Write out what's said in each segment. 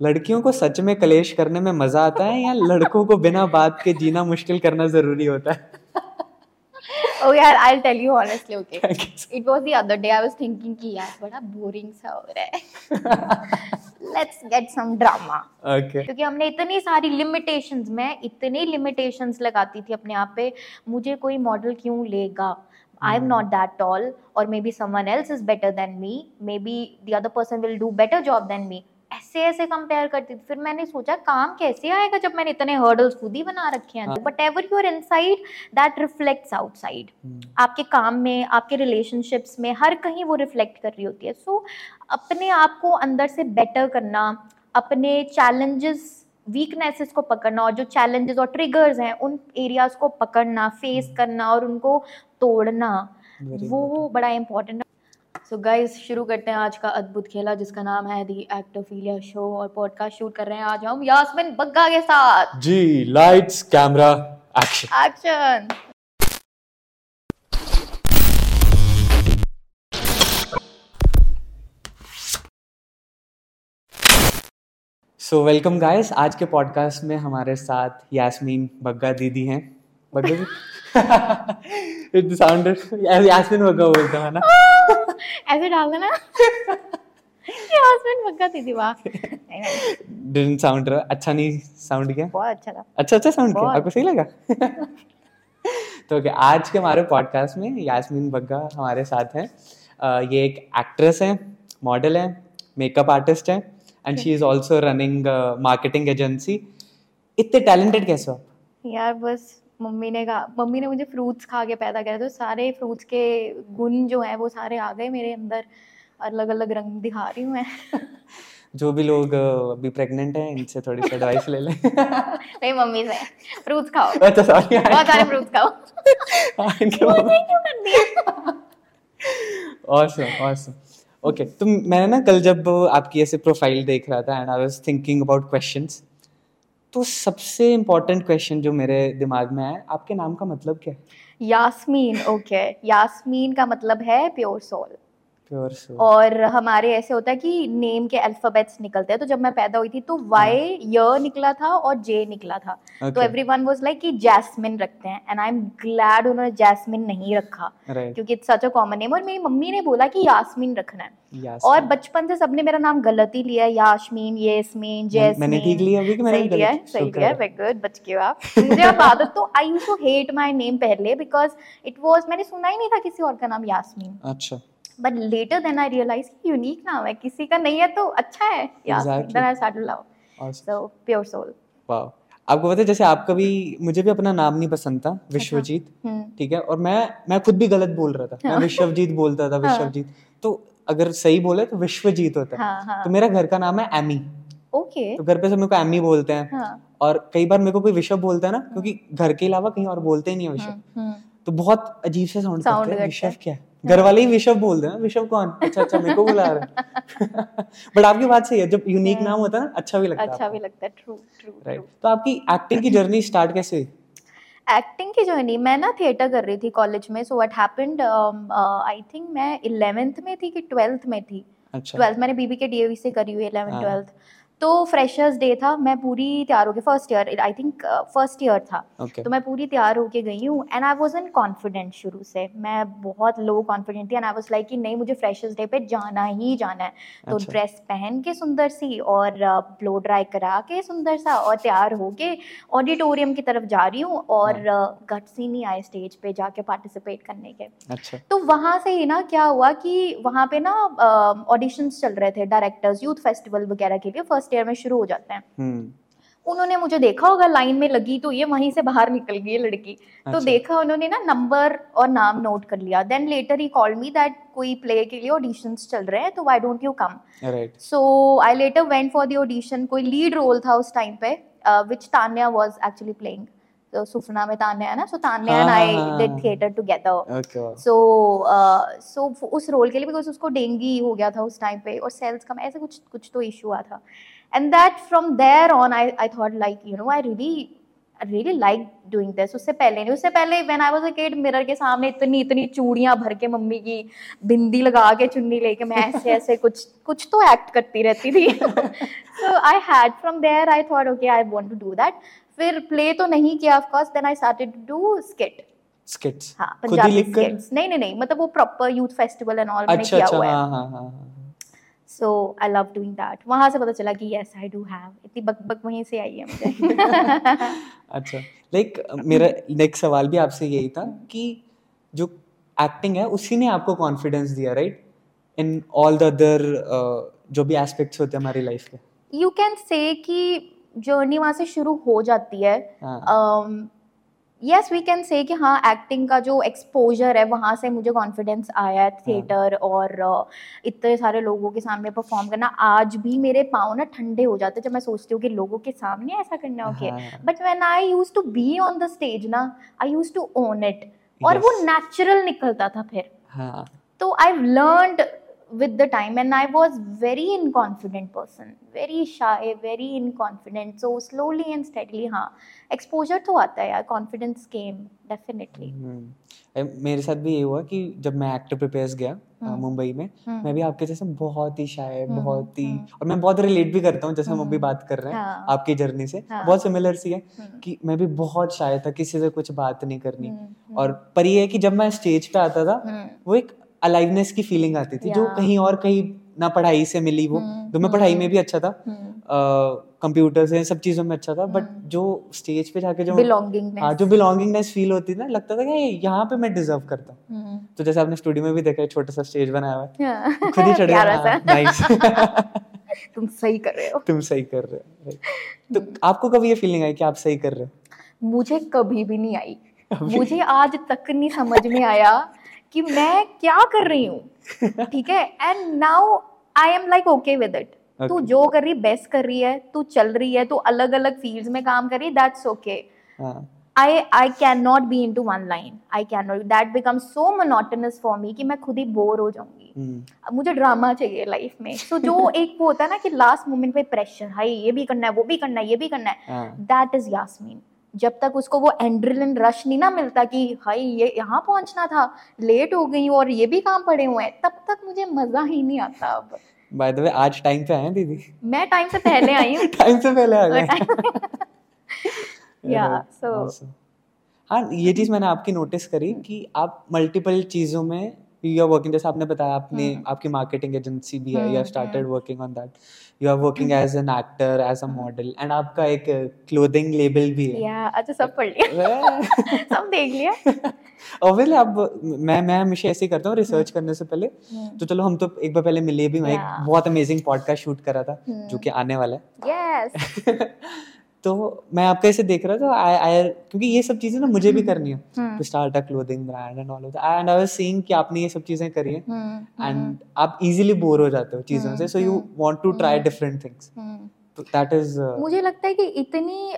लड़कियों को सच में कलेश करने में मज़ा आता है या लड़कों को बिना बात के जीना मुश्किल करना ज़रूरी होता है? ओ oh यार I tell you honestly okay it was the other day I was thinking कि यार बड़ा बोरिंग सा हो रहा है। Let's get some drama okay क्योंकि हमने इतनी सारी लिमिटेशंस मैं इतनी लिमिटेशंस लगाती थी अपने आप पे मुझे कोई मॉडल क्यों लेगा? I am not that tall और maybe someone else is better than me maybe the other person will do better job than me ऐसे ऐसे कंपेयर करती थी। फिर मैंने सोचा काम कैसे आएगा जब मैंने इतने हर्डल्स खुद ही बना रखे हैं? But ever you are inside that reflects outside आपके काम में आपके रिलेशनशिप्स में हर कहीं वो रिफ्लेक्ट कर रही होती है। सो so, अपने आप को अंदर से बेटर करना अपने चैलेंजेस वीकनेसेस को पकड़ना और जो चैलेंजेस और ट्रिगर्स हैं उन एरियाज़ को पकड़ना फेस hmm. करना और उनको तोड़ना वो बड़ा इंपॉर्टेंट सो गाइस शुरू करते हैं आज का अद्भुत खेला जिसका नाम है दी एक्टोफीलिया शो और पॉडकास्ट शूट कर रहे हैं आज हम यास्मिन बग्गा के साथ। जी lights camera action action so welcome guys आज के पॉडकास्ट में हमारे साथ यास्मीन बग्गा दीदी हैं। बग्गा इट साउंडेड यास्मीन बग्गा बोलता है ना। ऐसे डाल देना। ये हस्बैंड मक्का थी वाह। डिडंट साउंड अच्छा नहीं साउंड किया? बहुत अच्छा था। अच्छा अच्छा साउंड किया? आपको सही लगा? तो ओके आज के हमारे पॉडकास्ट में यास्मीन बग्गा हमारे साथ हैं। ये एक एक्ट्रेस है मॉडल है मेकअप आर्टिस्ट है and she is also running marketing agency इतने टैलेंटेड कैसे हो यार बस मम्मी ने कहा मम्मी ने मुझे फ्रूट्स खा के पैदा किया तो सारे फ्रूट्स के गुण जो है वो सारे आ गए मेरे अंदर। अलग अलग रंग दिखा रही हूँ मैं। जो भी लोग अभी प्रेग्नेंट हैं इनसे थोड़ी सी एडवाइस ले लें। नहीं मम्मी से। फ्रूट्स खाओ। अच्छा सॉरी बहुत सारे फ्रूट्स खाओ। क्यों कर दिया ऑसम ऑसम ओके तो मैंने ना कल जब आपकी ऐसे प्रोफ़ाइल देख रहा था and I was thinking about questions तो सबसे इम्पोर्टेंट क्वेश्चन जो मेरे दिमाग में है आपके नाम का मतलब क्या है यास्मीन ओके okay. यास्मीन का मतलब है प्योर सोल और हमारे ऐसे होता है कि नेम के अल्फाबेट्स निकलते हैं तो जब मैं पैदा हुई थी तो वाई य निकला था और जे निकला था। तो okay. तो एवरी वन वॉज़ लाइक कि जैस्मिन रखते हैं एंड आई एम ग्लैड उन्होंने जैस्मिन नहीं रखा right. क्योंकि it's such a common name और मेरी मम्मी ने बोला कि यास्मिन रखना है। और बचपन से सबने मेरा नाम गलत ही लिया यास्मीन येस्मीन जैस्मीन। मैंने ठीक लिया अभी कि मैंने सही लिया सही लिया वेरी गुड बच गए आप। मुझे अब आदत तो I used to hate my name पहले बिकॉज़ इट वाज मैंने सुना ही नहीं था किसी और का नाम यास्मीन। अच्छा। But later then I realise कि यूनिक नाम है किसी का नहीं है तो अच्छा है। Then I start to love so pure soul wow आपको पता है जैसे आपका भी मुझे भी अपना नाम नहीं पसंद था अच्छा। विश्वजीत हम्म। ठीक है? और मैं मैं खुद भी गलत बोल रहा था। मैं हाँ। विश्वजीत बोलता था हाँ। विश्वजीत। तो अगर सही बोले तो विश्वजीत होता है। हाँ, तो मेरा घर का नाम है एमी ओके तो घर पे सब मेरे को एमी बोलते हैं। और कई बार मेरे को कोई विश्व बोलता है ना क्योंकि घर के अलावा कहीं और बोलते ही नहीं है विश्व। हम्म, हम्म। तो बहुत अजीब से साउंड करते हैं। विश्व क्या है? घर वाले ही विशव बोल हैं। विशव कौन? अच्छा अच्छा मेरे को बुला रहे बट आपकी बात सही है जब यूनिक नाम होता है ना अच्छा भी लगता है अच्छा भी लगता है ट्रू ट्रू राइट तो आपकी एक्टिंग की जर्नी स्टार्ट कैसे हुई? एक्टिंग की जर्नी मैं ना थिएटर कर रही थी कॉलेज में so what happened I think मैं इलेवेंथ में थी कि ट्वेल्थ में थी। अच्छा। ट्वेल्थ मैंने बीबी के डीएवी से करी हुई इलेवेंथ ट्वेल्थ तो फ्रेशर्स डे था मैं पूरी तैयार होके first year I think first year था okay. तो मैं पूरी तैयार होके गई हूँ and I was in confident शुरू से मैं बहुत लो कॉन्फिडेंट थी एंड आई वॉज़ लाइक कि नहीं मुझे फ्रेशर्स डे पे जाना ही जाना है तो अच्छा। ड्रेस पहन के सुंदर सी और ब्लो ड्राई करा के सुंदर सा और तैयार होके ऑडिटोरियम की तरफ़ जा रही हूँ और गट्स ही नहीं आए स्टेज पे जाके पार्टिसिपेट करने के अच्छा। तो वहाँ से ही ना क्या हुआ कि वहाँ पे ना ऑडिशंस चल रहे थे डायरेक्टर्स यूथ फेस्टिवल वगैरह के लिए फ़र्स्ट फ़र्स्ट ईयर में शुरू हो जाते हैं। हम्म। उन्होंने मुझे देखा होगा लाइन में लगी तो ये वहीं से बाहर निकल गई लड़की। तो अच्छा। तो देखा उन्होंने ना नंबर और नाम नोट कर लिया। Then later he call me that कोई प्ले के लिए ऑडिशंस चल रहे हैं तो why don't you come so I later went for the audition कोई लीड रोल था उस टाइम पे which Tanya was actually playing Sufna में तान्या है ना? So Tanya and I did theatre together so so उस रोल के लिए बिकॉज़ उसको डेंगी हो गया था उस टाइम पे और सेल्स का ऐसे कुछ कुछ तो इशू हुआ था। And that from there on i, I thought like you know i really really like doing this उससे पहले नहीं उससे पहले when I was a kid mirror के सामने इतनी इतनी चूड़ियाँ भर के मम्मी की बिंदी लगा के चुन्नी लेके मैं ऐसे ऐसे कुछ कुछ तो एक्ट करती रहती थी। So I had from there I thought okay I want to do that फिर प्ले तो नहीं किया of course then I started to do skit skits हाँ पंजाबी स्किट्स नहीं नहीं नहीं मतलब वो proper youth festival and all मैंने अच्छा किया अच्छा हुआ है। हाँ हाँ हाँ हाँ। So I love doing that वहाँ से पता चला कि यस आई डू हैव इतनी बक बक वहीं से आई है मुझे। अच्छा। लाइक मेरा नेक्स्ट सवाल भी आपसे यही था कि जो एक्टिंग है उसी ने आपको कॉन्फिडेंस दिया right in all the other जो भी एस्पेक्ट्स होते हैं हमारी लाइफ के। यू कैन से कि जर्नी वहाँ से शुरू हो जाती है। हाँ। यस वी कैन से कि हाँ एक्टिंग का जो एक्सपोजर है वहाँ से मुझे कॉन्फिडेंस आया है थिएटर और uh, इतने सारे लोगों के सामने परफॉर्म करना। आज भी मेरे पाँव ना ठंडे हो जाते हैं जब मैं सोचती हूँ कि लोगों के सामने ऐसा करना ओके हाँ। But when I use to be on the stage ना I use to own it और वो नेचुरल निकलता था फिर। हाँ। तो I learned with the time and i was very inconfident person. Very shy very inconfident. So slowly and steadily हाँ exposure तो आता है यार confidence came definitely. हम्म, मेरे साथ भी ये हुआ कि जब मैं एक्टर प्रिपेयर्स गया हम्म। मुंबई में हम्म, मैं भी आपके जैसे बहुत ही शाय बहुत ही। और मैं बहुत रिलेट भी करता हूँ जैसे हम अभी बात कर रहे हैं हाँ। आपकी जर्नी से। हाँ। बहुत सिमिलर सी है कि मैं भी बहुत शाय था किसी से कुछ बात नहीं करनी। और पर ये है कि जब मैं स्टेज पे आता था वो एक अलाइवनेस की फीलिंग आती थी जो कहीं और कहीं ना पढ़ाई से मिली वो हम्म, तो मैं पढ़ाई में हम्म, भी अच्छा था हम्म, कंप्यूटर से सब चीज़ों में अच्छा था बट हम्म। जो स्टेज पे जाके जो हाँ जो बिलोंगिंगनेस फील होती ना लगता था कि यहाँ पे मैं डिजर्व करता हूँ। हम्म, तो जैसे आपने स्टूडियो में भी देखा है छोटा सा स्टेज बनाया हुआ है। हाँ, खुद ही चढ़ गया। हाँ, नाइस तुम सही कर रहे हो। तुम सही कर रहे हो तो आपको कभी ये फीलिंग आई कि आप सही कर रहे हो? मुझे कभी भी नहीं आई। मुझे आज तक नहीं समझ में आया कि मैं क्या कर रही हूँ? ठीक है? And now I am like okay with it तू जो कर रही बेस्ट कर रही है तू चल रही है तू अलग अलग फील्ड्स में काम कर रही है that's okay I I can not be in to one line I can not that become so monotonous for me कि मैं खुद ही बोर हो जाऊँगी। हम्म, मुझे ड्रामा चाहिए लाइफ में। तो जो एक वो होता है ना कि लास्ट मोमेंट पे प्रेशर हाई ये भी करना है वो भी करना है ये भी करना हाँ। दैट इज़ यास्मीन जब तक उसको वो एंड्रिलिन रश नहीं ना मिलता कि हाय ये यहाँ पहुँचना था लेट हो गई और ये भी काम पड़े हुए हैं तब तक मुझे मज़ा ही नहीं आता अब बाय द वे आज टाइम पे आए हैं दीदी मैं टाइम से पहले आई हूँ टाइम से पहले आ गए या सो. हाँ ये चीज़ मैंने आपकी नोटिस करी कि आप मल्टीपल चीज़ों में यू आर वर्किंग जैसे आपने बताया आपने हम्म। आपकी मार्केटिंग एजेंसी भी है you have started. Working on that you are working as an actor as a model and आपका एक क्लोथिंग लेबल भी है। या अच्छा सब पढ़ लिया। सब देख लिया। ऑब्वियसली अब मैं मैं हमेशा ऐसे ही करता हूँ रिसर्च करने से पहले। हम्म, तो चलो हम तो एक बार पहले मिले भी मैं एक. बहुत अमेजिंग पॉडकास्ट शूट करा था हम्म। जो कि आने वाला है। यस तो मैं आपका ऐसे देख रहा था आई आई क्योंकि ये सब चीज़ें ना मुझे भी करनी है। हम्म, to start a clothing brand and all of that. And I was seeing कि आपने ये सब चीज़ें करी हैं। हम्म, and आप easily बोर हो जाते हो चीज़ों से। Try हम्म। different things. हम्म। तो that is uh, मुझे लगता है कि इतनी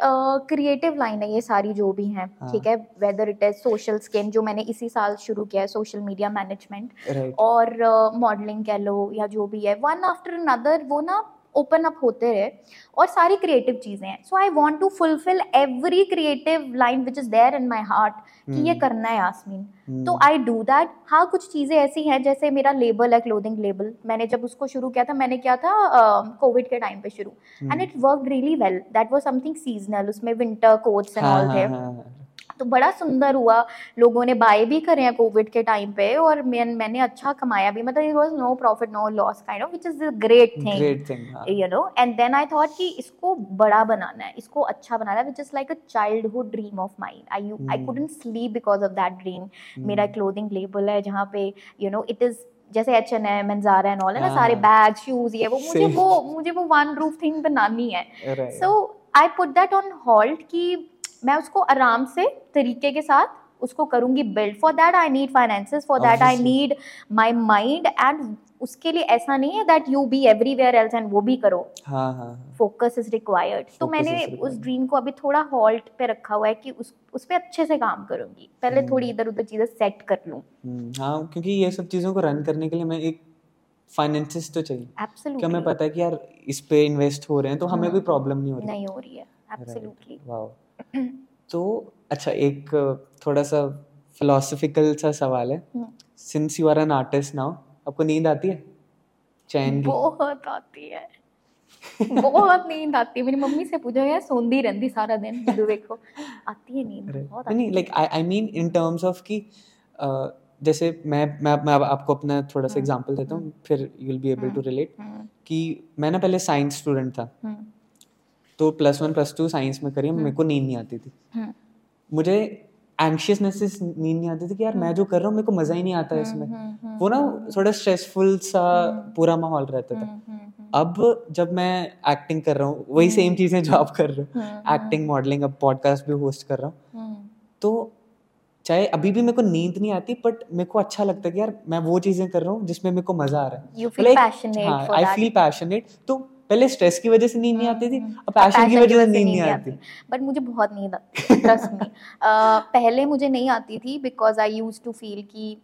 क्रिएटिव uh, लाइन है ये सारी जो भी हैं। हाँ। ठीक है? Whether it is social skin जो मैंने इसी साल शुरू किया है सोशल मीडिया मैनेजमेंट और मॉडलिंग uh, कह लो या जो भी है। वन आफ्टर अनदर वो ना ओपन अप होते रहे और सारी क्रिएटिव चीज़ें हैं। So I want to fulfil every creative line which is there in my heart कि ये हम्म, करना है यास्मीन तो हम्म, आई डू दैट हाँ कुछ चीज़ें ऐसी हैं जैसे मेरा लेबल है क्लोदिंग लेबल मैंने जब उसको शुरू किया था मैंने किया था कोविड uh, के टाइम पे शुरू। And it work really well that was something seasonal उसमें विंटर कोट्स एंड ऑल थे तो बड़ा सुंदर हुआ। लोगों ने बाय भी करे हैं कोविड के टाइम पे और मैं मैंने अच्छा कमाया भी। मतलब it was no profit no loss kind of which is the great thing हाँ। You know and then I thought कि इसको बड़ा बनाना है इसको अच्छा बनाना है which is like a childhood dream of mind I I Hmm. Couldn't sleep because of that dream मेरा क्लोथिंग लेबल है जहाँ पे यू नो इट इज़ जैसे H N M and and all है ना हाँ, सारे हाँ। बैग शूज़ ये वो मुझे वो मुझे वो वन रूफ थिंग बनानी है। So I put that on halt कि मैं उसको आराम से तरीके के साथ उसको करूँगी build for that I need finances for that I need my mind and उसके लिए ऐसा नहीं है that you be everywhere else and वो भी करो। हाँ हाँ हाँ। फोकस इज़ रिक्वायर्ड तो मैंने उस ड्रीम को अभी थोड़ा हॉल्ट पे रखा हुआ है कि उस उस पर अच्छे से काम करूँगी। पहले हम्म। थोड़ी इधर उधर चीज़ें सेट कर लूँ। हम्म, हाँ क्योंकि ये सब चीज़ों को रन करने के लिए मैं एक फाइनेंसिस तो चाहिए। कि हमें एब्सोल्युटली पता है कि यार इस पे इन्वेस्ट हो रहे हैं तो हमें हम्म, कोई प्रॉब्लम नहीं हो रही? नहीं हो रही है। एब्सोल्युटली वाओ तो अच्छा एक थोड़ा सा फिलोसफिकल सा सवाल है। Since you are an artist now आपको नींद आती है? चैन की? बहुत आती है। बहुत नींद आती है। मेरी मम्मी से पूछो यार सोंदी रहती सारा दिन। तो देखो आती है नींद बहुत नहीं like I I mean in terms of की जैसे मैं मैं मैं आपको अपना थोड़ा सा एग्जांपल हम्म, देता हूँ हम्म। फिर you will be able to relate कि मैं ना पहले साइंस स्टूडेंट था। हम्म। तो plus one plus two science में करी हम्म। मेरे को नींद नहीं आती थी। हम्म, मुझे एंशियसनेस से नींद नहीं आती थी कि यार मैं जो कर रहा हूँ मेरे को मज़ा ही नहीं आता इसमें। हम्म, हम्म, वो ना थोड़ा स्ट्रेसफुल सा हम्म। पूरा माहौल रहता था। हम्म, हम्म, हम्म, अब जब मैं एक्टिंग कर रहा हूँ वही सेम हम्म। चीज़ें जो आप कर रहे हो। हम्म, एक्टिंग मॉडलिंग अब पॉडकास्ट भी होस्ट कर रहा हूँ। हम्म, तो चाहे अभी भी मेरे को नींद नहीं आती बट मेरे को अच्छा लगता है कि यार मैं वो चीज़ें कर रहा हूँ जिसमें मेरे को मज़ा आ रहा है। आई फील पैशनेट तो पहले स्ट्रेस की वजह से नींद नहीं आती थी हम्म, अब पैशन की वजह से नींद नहीं आती। बट मुझे बहुत नींद आती ट्रस्ट मी पहले मुझे नहीं आती थी because I used to feel कि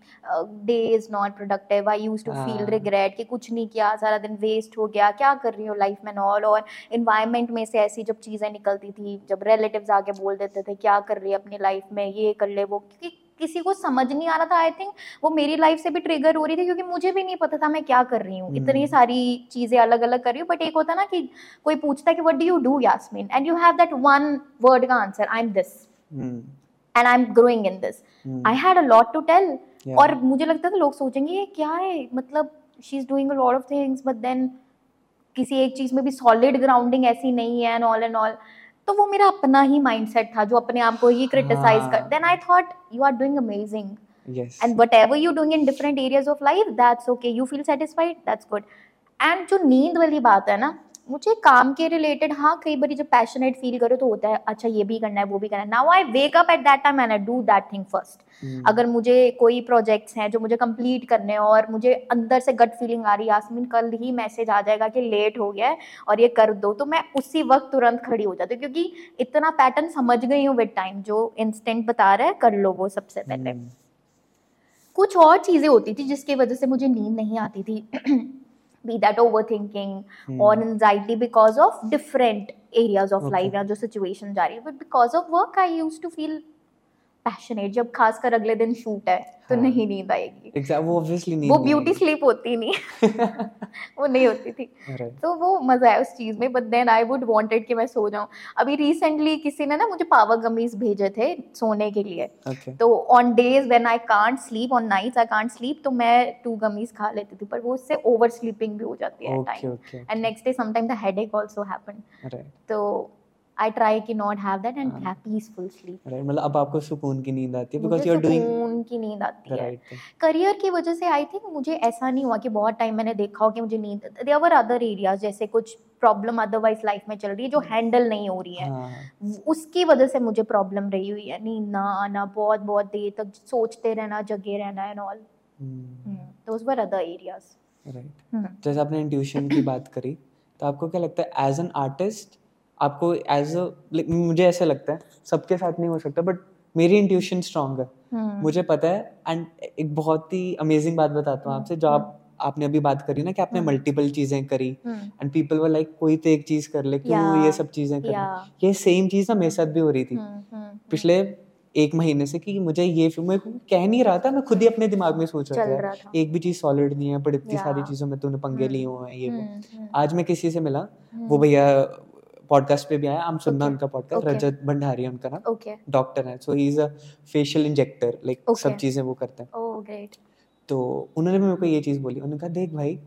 day is not productive I used to feel. Regret कि कुछ नहीं किया सारा दिन वेस्ट हो गया। क्या कर रही हूँ लाइफ में ऑल और इन्वायरमेंट में से ऐसी जब चीज़ें निकलती थी जब रिलेटिव्स आके बोल देते थे क्या कर रही है अपनी लाइफ में? ये कर ले वो क्योंकि किसी को समझ नहीं आ रहा था आई थिंक वो मेरी लाइफ से भी ट्रिगर हो रही थी क्योंकि मुझे भी नहीं पता था मैं क्या कर रही हूँ। इतनी हम्म। सारी चीज़ें अलग अलग कर रही हूँ बट एक होता ना कि कोई पूछता है कि what do you do Yasmin and you have that one word का answer I am this and I am growing in this I had a lot to tell. और मुझे लगता था लोग सोचेंगे ये क्या है? मतलब she is doing a lot of things but then किसी एक चीज़ में भी सॉलिड ग्राउंडिंग ऐसी नहीं है एंड ऑल एंड ऑल तो वो मेरा अपना ही माइंडसेट था जो अपने आप को ही क्रिटिसाइज कर then I thought you are doing amazing and what you doing in different areas of life that's okay you feel satisfied that's good and जो नींद वाली बात है ना मुझे काम के रिलेटेड हाँ कई बार जब पैशनेट फील करो तो होता है अच्छा ये भी करना है वो भी करना है। Now I wake up at that time and I do that thing first अगर मुझे कोई प्रोजेक्ट्स हैं जो मुझे कंप्लीट करने हैं और मुझे अंदर से गट फीलिंग आ रही है यास्मीन कल ही मैसेज आ जाएगा कि लेट हो गया है और ये कर दो तो मैं उसी वक्त तुरंत खड़ी हो जाती हूँ क्योंकि इतना पैटर्न समझ गई हूँ विद टाइम जो इंस्टेंट बता रहा है कर लो वो सबसे पहले। हम्म, कुछ और चीज़ें होती थी जिसकी वजह से मुझे नींद नहीं आती थी। बी दैट ओवर थिंकिंग और anxiety because of different areas of Okay. Life या जो सिचुएशन जा रही है but because of work I use to feel passionate जब खासकर अगले दिन शूट है तो हाँ। नहीं नींद आएगी। Exact- वो ऑब्वियसली नहीं वो ब्यूटी स्लीप होती नहीं। वो नहीं होती थी। right. तो वो मज़ा है उस चीज़ में but then I would wanted कि मैं सो जाऊँ। अभी रिसेंटली किसी ने ना मुझे पावर गमीज भेजे थे सोने के लिए। Okay. तो on days when I can't sleep on nights I can't sleep तो मैं टू गमीज खा लेती थी पर वो उससे ओवर स्लीपिंग भी हो जाती है time and next day sometime the headache also happen तो आई ट्राई कि not have that and. Have peaceful sleep right मतलब अब आपको सुकून की नींद आती है बिकॉज़ यू आर डूइंग सुकून की नींद आती है। राइट करियर की वजह से आई थिंक मुझे ऐसा नहीं हुआ कि बहुत टाइम मैंने देखा हो कि मुझे नींद देवर अदर एरियाज़ जैसे कुछ प्रॉब्लम अदरवाइज़ लाइफ में चल रही है जो हैंडल नहीं हो रही है। हाँ। उसकी वजह से मुझे प्रॉब्लम रही हुई है। नींद ना आना बहुत बहुत देर तक सोचते रहना जगे रहना and all those were other areas right जैसे आपने इंट्यूशन की बात करी तो आपको क्या लगता है एज एन आर्टिस्ट आपको एज अ मुझे ऐसा लगता है सबके साथ नहीं हो सकता बट मेरी इंट्यूशन स्ट्रांग है। हम्म। मुझे पता है एंड एक बहुत ही अमेजिंग बात बताता हूँ आपसे जो आप आपने अभी बात करी ना कि आपने हम्म। मल्टीपल चीज़ें करी हम्म, एंड पीपल वर लाइक कोई तो एक चीज़ कर ले क्यों ये सब चीज़ें कर या। ये सेम चीज़ ना मेरे साथ भी हो रही थी। पिछले एक महीने से कि मुझे ये मैं कह नहीं रहा था मैं खुद ही अपने दिमाग में सोच रहा था था। एक भी चीज़ सॉलिड नहीं है बट इतनी सारी चीज़ों में तूने पंगे हम्म, लिए हुए हैं ये वो। हम्म, हम्म, आज मैं किसी से मिला हम्म, वो भैया पॉडकास्ट पे भी आया हम सुनना Okay. उनका पॉडकास्ट Okay. रजत भंडारी उनका नाम। ओके डॉक्टर है so he is a facial injector like सब चीज़ें वो करते हैं। ओह ग्रेट तो उन्होंने मेरे को ये चीज़ बोली। उन्होंने कहा देख भाई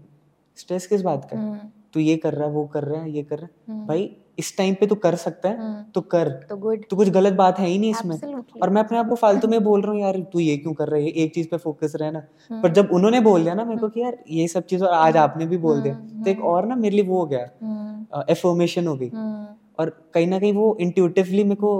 स्ट्रेस किस बात का है? तू ये कर रहा है वो कर रहा है ये कर रहा है। भाई इस टाइम पे तू कर सकता है तो कर। तो गुड तो कुछ गलत बात है ही नहीं इसमें। Absolutely. और मैं अपने आप को फालतू में बोल रहा हूँ यार तू ये क्यों कर रही है? एक चीज़ पे फोकस रहना। हम्म, पर जब उन्होंने बोल दिया ना मेरे को कि यार ये सब चीज़ और आज आपने भी बोल दिया। तो एक। और ना मेरे लिए वो हो गया एफर्मेशन हो गई। और कहीं ना कहीं वो इंट्यूटिवली मेरे को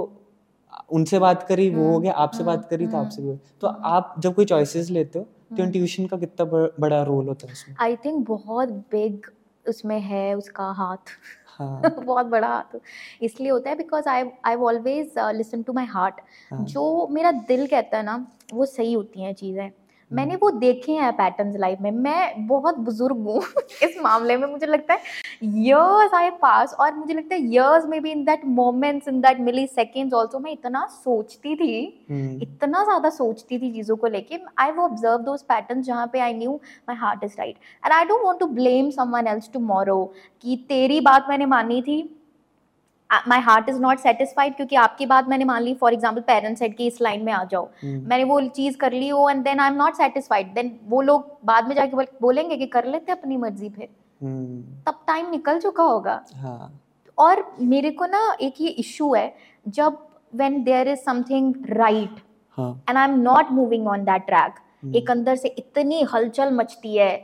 उनसे बात करी वो हो गया आपसे बात करी तो आपसे भी हो। तो। आप जब कोई चॉइसेस लेते हो तो। इंट्यूशन का कितना बड़ा रोल होता है उसमें? आई थिंक बहुत बिग उसमें है उसका हाथ। हाँ। बहुत बड़ा हाथ। इसलिए होता है because I I always listen to my heart जो मेरा दिल कहता है ना वो सही होती हैं चीज़ें। मैंने वो देखे हैं पैटर्न्स लाइफ में। मैं बहुत बुज़ुर्ग हूँ इस मामले में मुझे लगता है years आई पास और मुझे लगता है years में भी in that moments in that milliseconds also मैं इतना सोचती थी हम्म, इतना ज़्यादा सोचती थी चीज़ों को लेके। आई वो ऑब्ज़र्व दोज पैटर्न जहाँ पे I knew my heart is right and I don't want to blame someone else tomorrow कि तेरी बात मैंने मानी थी। My heart is not satisfied क्योंकि आपकी बात मैंने मान ली फॉर एग्ज़ाम्पल पेरेंट्स सेट की इस लाइन में आ जाओ। हम्म, मैंने वो चीज़ कर ली हो and then I am not satisfied then वो लोग बाद में जाके बोलेंगे कि कर लेते अपनी मर्ज़ी फिर। हम्म, तब टाइम निकल चुका होगा। हाँ। और मेरे को ना एक ये इशू है जब when there is something right and I am not moving on that track एक अंदर से इतनी हलचल मचती है।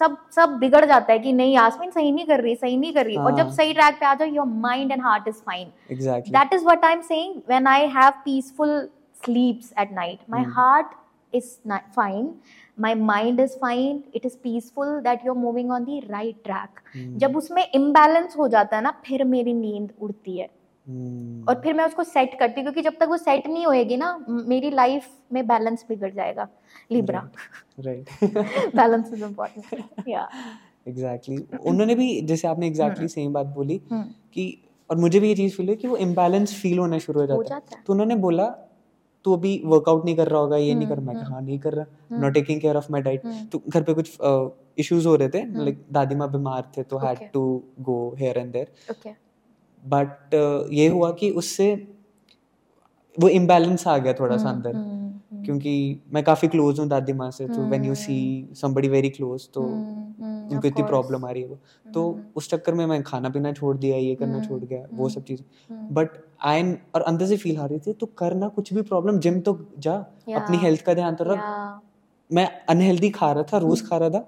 सब सब बिगड़ जाता है कि नहीं आसमिन सही नहीं कर रही सही नहीं कर रही। और जब हाँ। सही ट्रैक पे आ जाओ your mind and heart is fine that is what I am saying I have peaceful sleeps at night my heart is fine my mind is fine it is peaceful that you are moving on the right track जब उसमें imbalance हो जाता है ना फिर मेरी नींद उड़ती है। हम्म, और फिर मैं उसको सेट करती क्योंकि जब तक वो सेट नहीं होएगी ना मेरी लाइफ में बैलेंस बिगड़ जाएगा। Libra right balance is important या एग्जैक्टली उन्होंने भी जैसे आपने एग्जैक्टली हम्म। सेम बात बोली हम्म, कि और मुझे भी ये चीज़ फील हुई कि वो इम्बैलेंस फील होना शुरू हो जाता है। जाता है। तो उन्होंने बोला तू अभी वर्कआउट नहीं कर रहा होगा ये नहीं हम्म, कर मैं हम्म, हाँ नहीं कर रहा हम्म, not taking care of my diet हम्म, तो घर पे कुछ इश्यूज़ हो रहे थे हम्म। लाइक दादी माँ बीमार थे तो had to go here and there but ये हुआ कि उससे वो इम्बैलेंस आ गया थोड़ा सा हम्म, अंदर। हम्म, हम्म, क्योंकि मैं काफ़ी क्लोज हूँ दादी माँ से तो when you see somebody very close तो उनको इतनी प्रॉब्लम आ रही है वो। तो उस चक्कर में मैं खाना पीना छोड़ दिया ये करना छोड़ गया वो सब चीज़। बट आई और अंदर से फील आ रही थी तो करना कुछ भी प्रॉब्लम जिम तो जा अपनी हेल्थ का ध्यान तो रख। मैं अनहेल्दी खा रहा था रोज। खा रहा था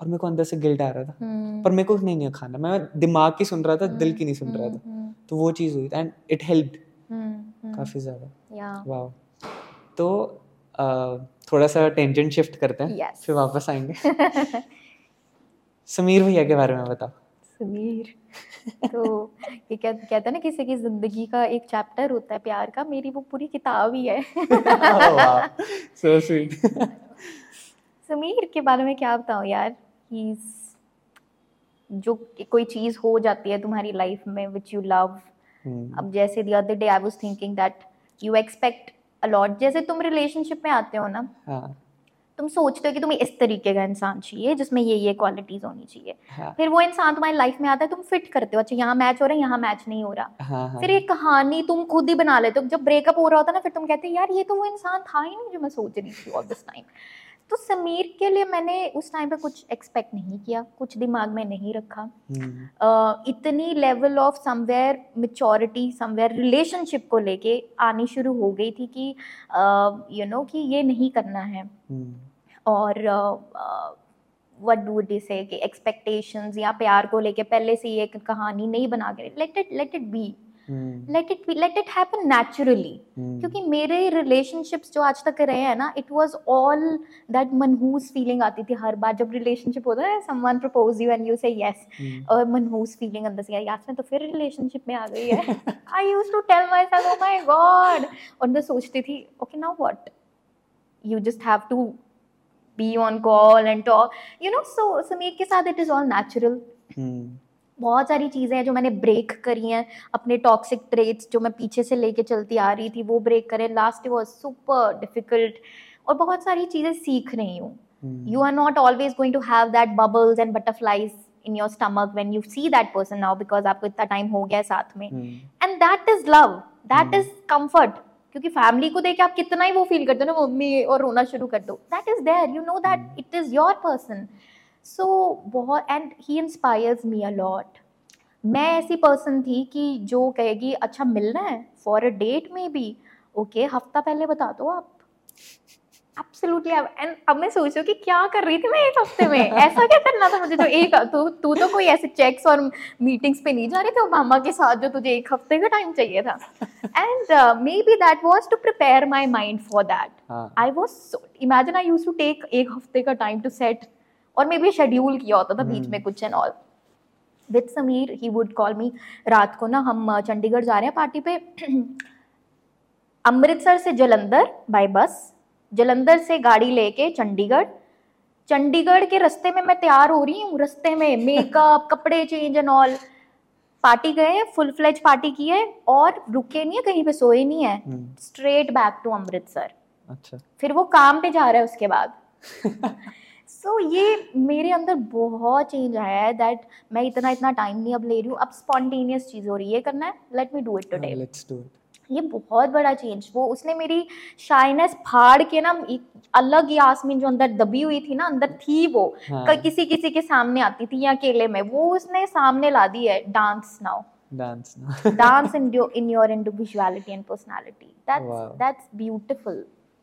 और मेरे को अंदर से गिल्ट आ रहा था। हम्म, पर मेरे को नहीं नहीं खाना। मैं दिमाग की सुन रहा था दिल की नहीं सुन रहा था। हम्म, तो वो चीज़ हुई। एंड इट हम्म, हम्म, काफ़ी ज़्यादा। वाह तो थोड़ा सा टेंशन शिफ्ट करते हैं. फिर वापस आएँगे। समीर भैया के बारे में बताओ। समीर। तो ये क्या कहते हैं ना किसी की ज़िंदगी का एक चैप्टर होता है प्यार का। मेरी वो पूरी किताब ही है। सो स्वीट समीर के बारे में क्या बताऊँ यार? ही जो कोई चीज़ हो जाती है तुम्हारी लाइफ में विच यू लव अब जैसे the other day I was thinking that you expect a lot जैसे तुम रिलेशनशिप में आते हो ना हाँ। तुम सोचते हो कि तुम्हें इस तरीके का इंसान चाहिए जिसमें ये ये क्वालिटीज होनी चाहिए। हाँ। फिर वो इंसान तुम्हारी लाइफ में आता है तुम फिट करते हो अच्छा यहाँ मैच हो रहा है यहाँ मैच नहीं हो रहा। हाँ हाँ। फिर एक कहानी तुम खुद ही बना लेते हो जब ब्रेकअप हो रहा होता है ना फिर तुम कहते हो यार ये तो वो इंसान था ही नहीं जो मैं सोच रही थी ऑल दिस टाइम तो समीर के लिए मैंने उस टाइम पे कुछ एक्सपेक्ट नहीं किया कुछ दिमाग में नहीं रखा। अ, इतनी level of somewhere maturity somewhere relationship को लेके आनी शुरू हो गई थी कि यू नो कि ये नहीं करना है। हम्म, और वट डू डी से कि एक्सपेक्टेशंस या प्यार को लेके पहले से ही एक कहानी नहीं बना के let it let it be let it let it happen naturally क्योंकि मेरे रिलेशनशिप्स जो आज तक रहे हैं ना इट वाज ऑल दैट मनहूस फीलिंग आती थी हर बार। जब रिलेशनशिप होता है someone propose you and you say yes और मनहूस फीलिंग अंदर से यार यार मैं तो फिर रिलेशनशिप में आ गई है। I used to tell myself oh my God और मैं सोचती थी okay now what you just have to be on call and talk you know so Sameer के साथ इट इज़ ऑल नेचुरल बहुत सारी चीज़ें हैं जो मैंने ब्रेक करी हैं अपने टॉक्सिक ट्रेट्स जो मैं पीछे से लेके चलती आ रही थी वो ब्रेक करे। लास्ट वॉज़ सुपर डिफ़िकल्ट और बहुत सारी चीज़ें सीख रही हूँ। You are not always going to have that bubbles and butterflies in your stomach when you see that person now because आपको इतना टाइम हो गया है साथ में। And is love. That Hmm. is comfort. क्योंकि फैमिली को देख के आप कितना ही वो फील करते हो ना मम्मी और रोना शुरू कर दो। That is there you know that. It is your person so बहुत and he inspires me a lot मैं ऐसी पर्सन थी कि जो कहेगी अच्छा मिलना है फॉर अ डेट में भी ओके हफ़्ता पहले बता दो आप। एब्सोल्युटली एंड अब मैं सोच कि क्या कर रही थी मैं एक हफ़्ते में? ऐसा क्या करना था मुझे जो एक तू तू तो कोई ऐसे चेक्स और मीटिंग्स पे नहीं जा रही थी ओबामा के साथ जो तुझे एक हफ़्ते का टाइम चाहिए था। And maybe that was to prepare my mind for that I was imagine I used to take एक हफ़्ते का टाइम टू सेट और मे बी शेड्यूल किया होता था बीच में हम्म। कुछ and all with Sameer he would call me रात को ना हम चंडीगढ़ जा रहे हैं पार्टी पे। अमृतसर से जलंधर बाय बस जलंधर से गाड़ी लेके चंडीगढ़। चंडीगढ़ के रास्ते में मैं तैयार हो रही हूँ रास्ते में मेकअप कपड़े चेंज एंड ऑल पार्टी गए फुल फ्लेज पार्टी की है और रुके नहीं है कहीं पे सोए नहीं है। Straight back to Amritsar. अच्छा। फिर वो काम पे जा रहा है उसके बाद। सो so, ये मेरे अंदर बहुत चेंज आया है दैट मैं इतना इतना टाइम नहीं अब ले रही हूँ। अब स्पॉन्टेनियस चीज़ हो रही है करना। है let me do it today let's do it ये बहुत बड़ा चेंज वो उसने मेरी शाइनेस फाड़ के ना एक अलग यास्मीन जो अंदर दबी हुई थी ना अंदर थी वो। हाँ। किसी किसी के सामने आती थी या अकेले में। वो उसने सामने ला दी है। डांस नाउ डांस ना dance in your in your individuality and personality. That's Wow.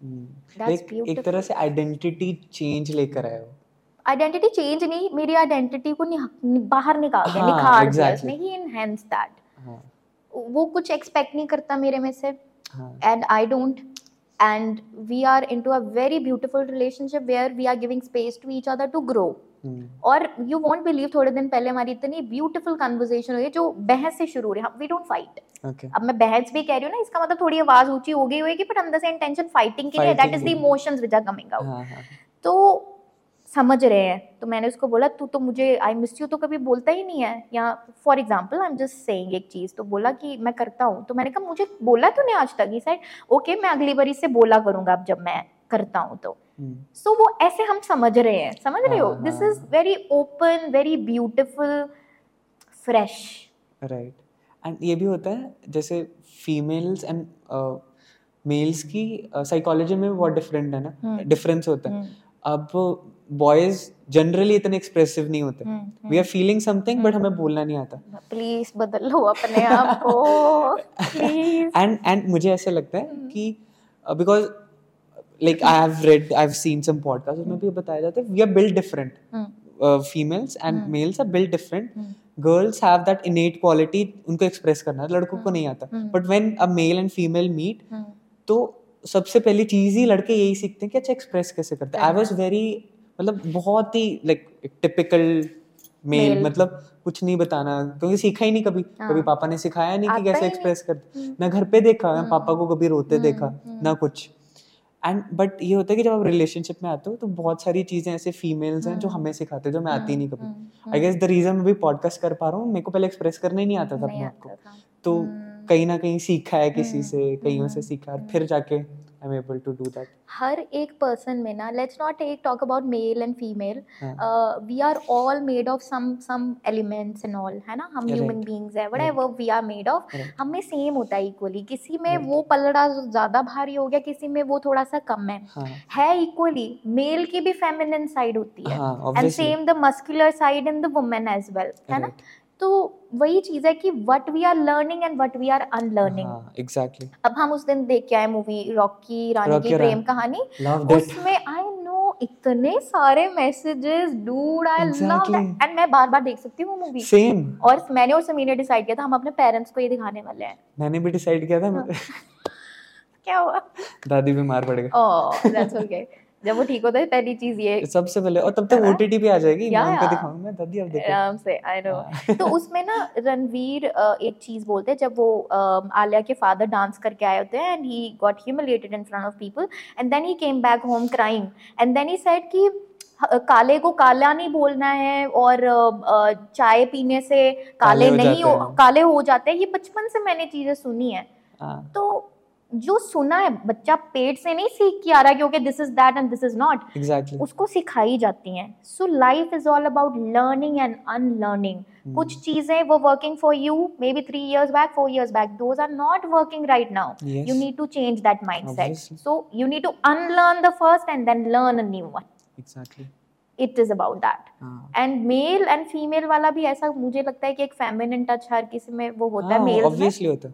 हम्म। एक तरह से आइडेंटिटी चेंज लेकर आए हो। आइडेंटिटी चेंज नहीं मेरी आइडेंटिटी को बाहर निकाल दिया हाँ, निखार दिया उसने ही एनहांस दैट वो कुछ एक्सपेक्ट नहीं करता मेरे में से। And I don't and we are into a very beautiful relationship where we are giving space to each other to grow और यू वॉन्ट बिलीव थोड़े दिन पहले हमारी इतनी ब्यूटीफुल कन्वर्जेशन हुई जो बहस से शुरू हो रही है। वी डोंट फाइट ओके अब मैं बहस भी कह रही हूँ ना इसका मतलब थोड़ी आवाज़ ऊँची हो गई होगी बट अंदर से इंटेंशन फाइटिंग के लिए that is the. Emotions which are coming out तो समझ रहे हैं। तो मैंने उसको बोला तू तो मुझे आई मिस यू तो कभी बोलता ही नहीं है। या for example I am just saying एक चीज़। तो बोला कि मैं करता हूँ। तो मैंने कहा मुझे बोला तूने आज तक? ही साइड ओके मैं अगली बार इससे बोला करूँगा अब जब मैं करता हूँ तो। सो so, वो ऐसे हम समझ रहे हैं। समझ रहे हो? This is very open very beautiful fresh right and ये भी होता है जैसे फीमेल्स एंड मेल्स की साइकोलॉजी में बहुत डिफरेंट है ना। डिफरेंस होता है। अब बॉयज़ जनरली इतने एक्सप्रेसिव नहीं होते। We are feeling something but हमें बोलना नहीं आता। प्लीज़ बदल लो अपने आप को एंड एंड मुझे ऐसे लगता है। कि uh, because like I have read I have seen some podcast उसमें भी बताया जाता है we are build different females and. Males are build different girls have that innate quality उनको एक्सप्रेस करना लड़कों को हम्म, नहीं आता। But when a male and female meet तो सबसे पहली चीज़ ही लड़के यही सीखते हैं कि अच्छा एक्सप्रेस कैसे करते हैं. आई वाज वेरी मतलब बहुत ही लाइक टिपिकल मेल मतलब कुछ नहीं बताना क्योंकि सीखा ही नहीं कभी. हाँ। कभी पापा ने सिखाया नहीं कि कैसे एक्सप्रेस करते हम्म, ना घर पे देखा ना हम्म, पापा को कभी रोते देखा। ना कुछ. एंड बट ये होता है कि जब आप रिलेशनशिप में आते हो तो बहुत सारी चीज़ें ऐसे फीमेल्स हैं जो हम्म। हमें सिखाते हैं जो मैं आती नहीं कभी। हम्म, आई गेस द रीजन मैं भी पॉडकास्ट कर पा रहा हूँ मेरे को पहले एक्सप्रेस करना ही नहीं आता था अपने आप को। तो हम्म, कहीं ना कहीं सीखा है किसी हम्म, से कहीं से हम्म, सीखा हम्म। फिर जाके I am able to do that हर एक पर्सन में ना let's not take talk about male and female we are all made of some some elements and all है ना? हम. ह्यूमन बीइंग्स है. Whatever we are made of. हम में same होता है इक्वली किसी में. वो पलड़ा ज़्यादा भारी हो गया किसी में वो थोड़ा सा कम है। हाँ। है इक्वली मेल की भी फेमिनिन साइड होती है। And same the muscular side in the women as well है ना? तो वही चीज़ है कि what we are learning and what we are unlearning exactly अब हम उस दिन देख के आए मूवी रॉकी रानी की प्रेम कहानी। उसमें आई नो इतने सारे messages dude I love that and मैं बार बार देख सकती हूँ मूवी सेम और मैंने और समीर ने डिसाइड किया था हम अपने पेरेंट्स को ये दिखाने वाले हैं। मैंने भी डिसाइड किया था। हाँ। क्या हुआ? दादी बीमार पड़ गई। ओह दैट्स ओके जब वो ठीक होता है पहली चीज़ ये सबसे पहले और तब तक ना? ओटीटी पे आ जाएगी? मैं या, उनको या। दिखाऊँगा दादी अब देखो। आराम से आई नो हाँ। तो उसमें ना रणवीर एक चीज़ बोलते हैं जब वो आलिया के फादर डांस करके आए होते हैं and he got humiliated in front of people and then he came back home crying and then he said कि काले को काला नहीं बोलना है और चाय पीने से काले काले नहीं हो। काले हो जाते हैं। ये बचपन से मैंने चीज़ें सुनी है। हाँ। तो जो सुना है बच्चा पेट से नहीं सीख के आ रहा कि okay this is that and this is not exactly उसको सिखाई जाती हैं। So life is all about learning and unlearning. कुछ चीज़ें वो working for you maybe three years back four years back those are not working right now you need to change that mindset so you need to to the first and then learn a new one. Exactly is about that. हाँ and male and female वाला भी ऐसा मुझे लगता है कि एक feminine touch her किसी में वो होता है हाँ मेल्स में। ऑब्वियसली होता है।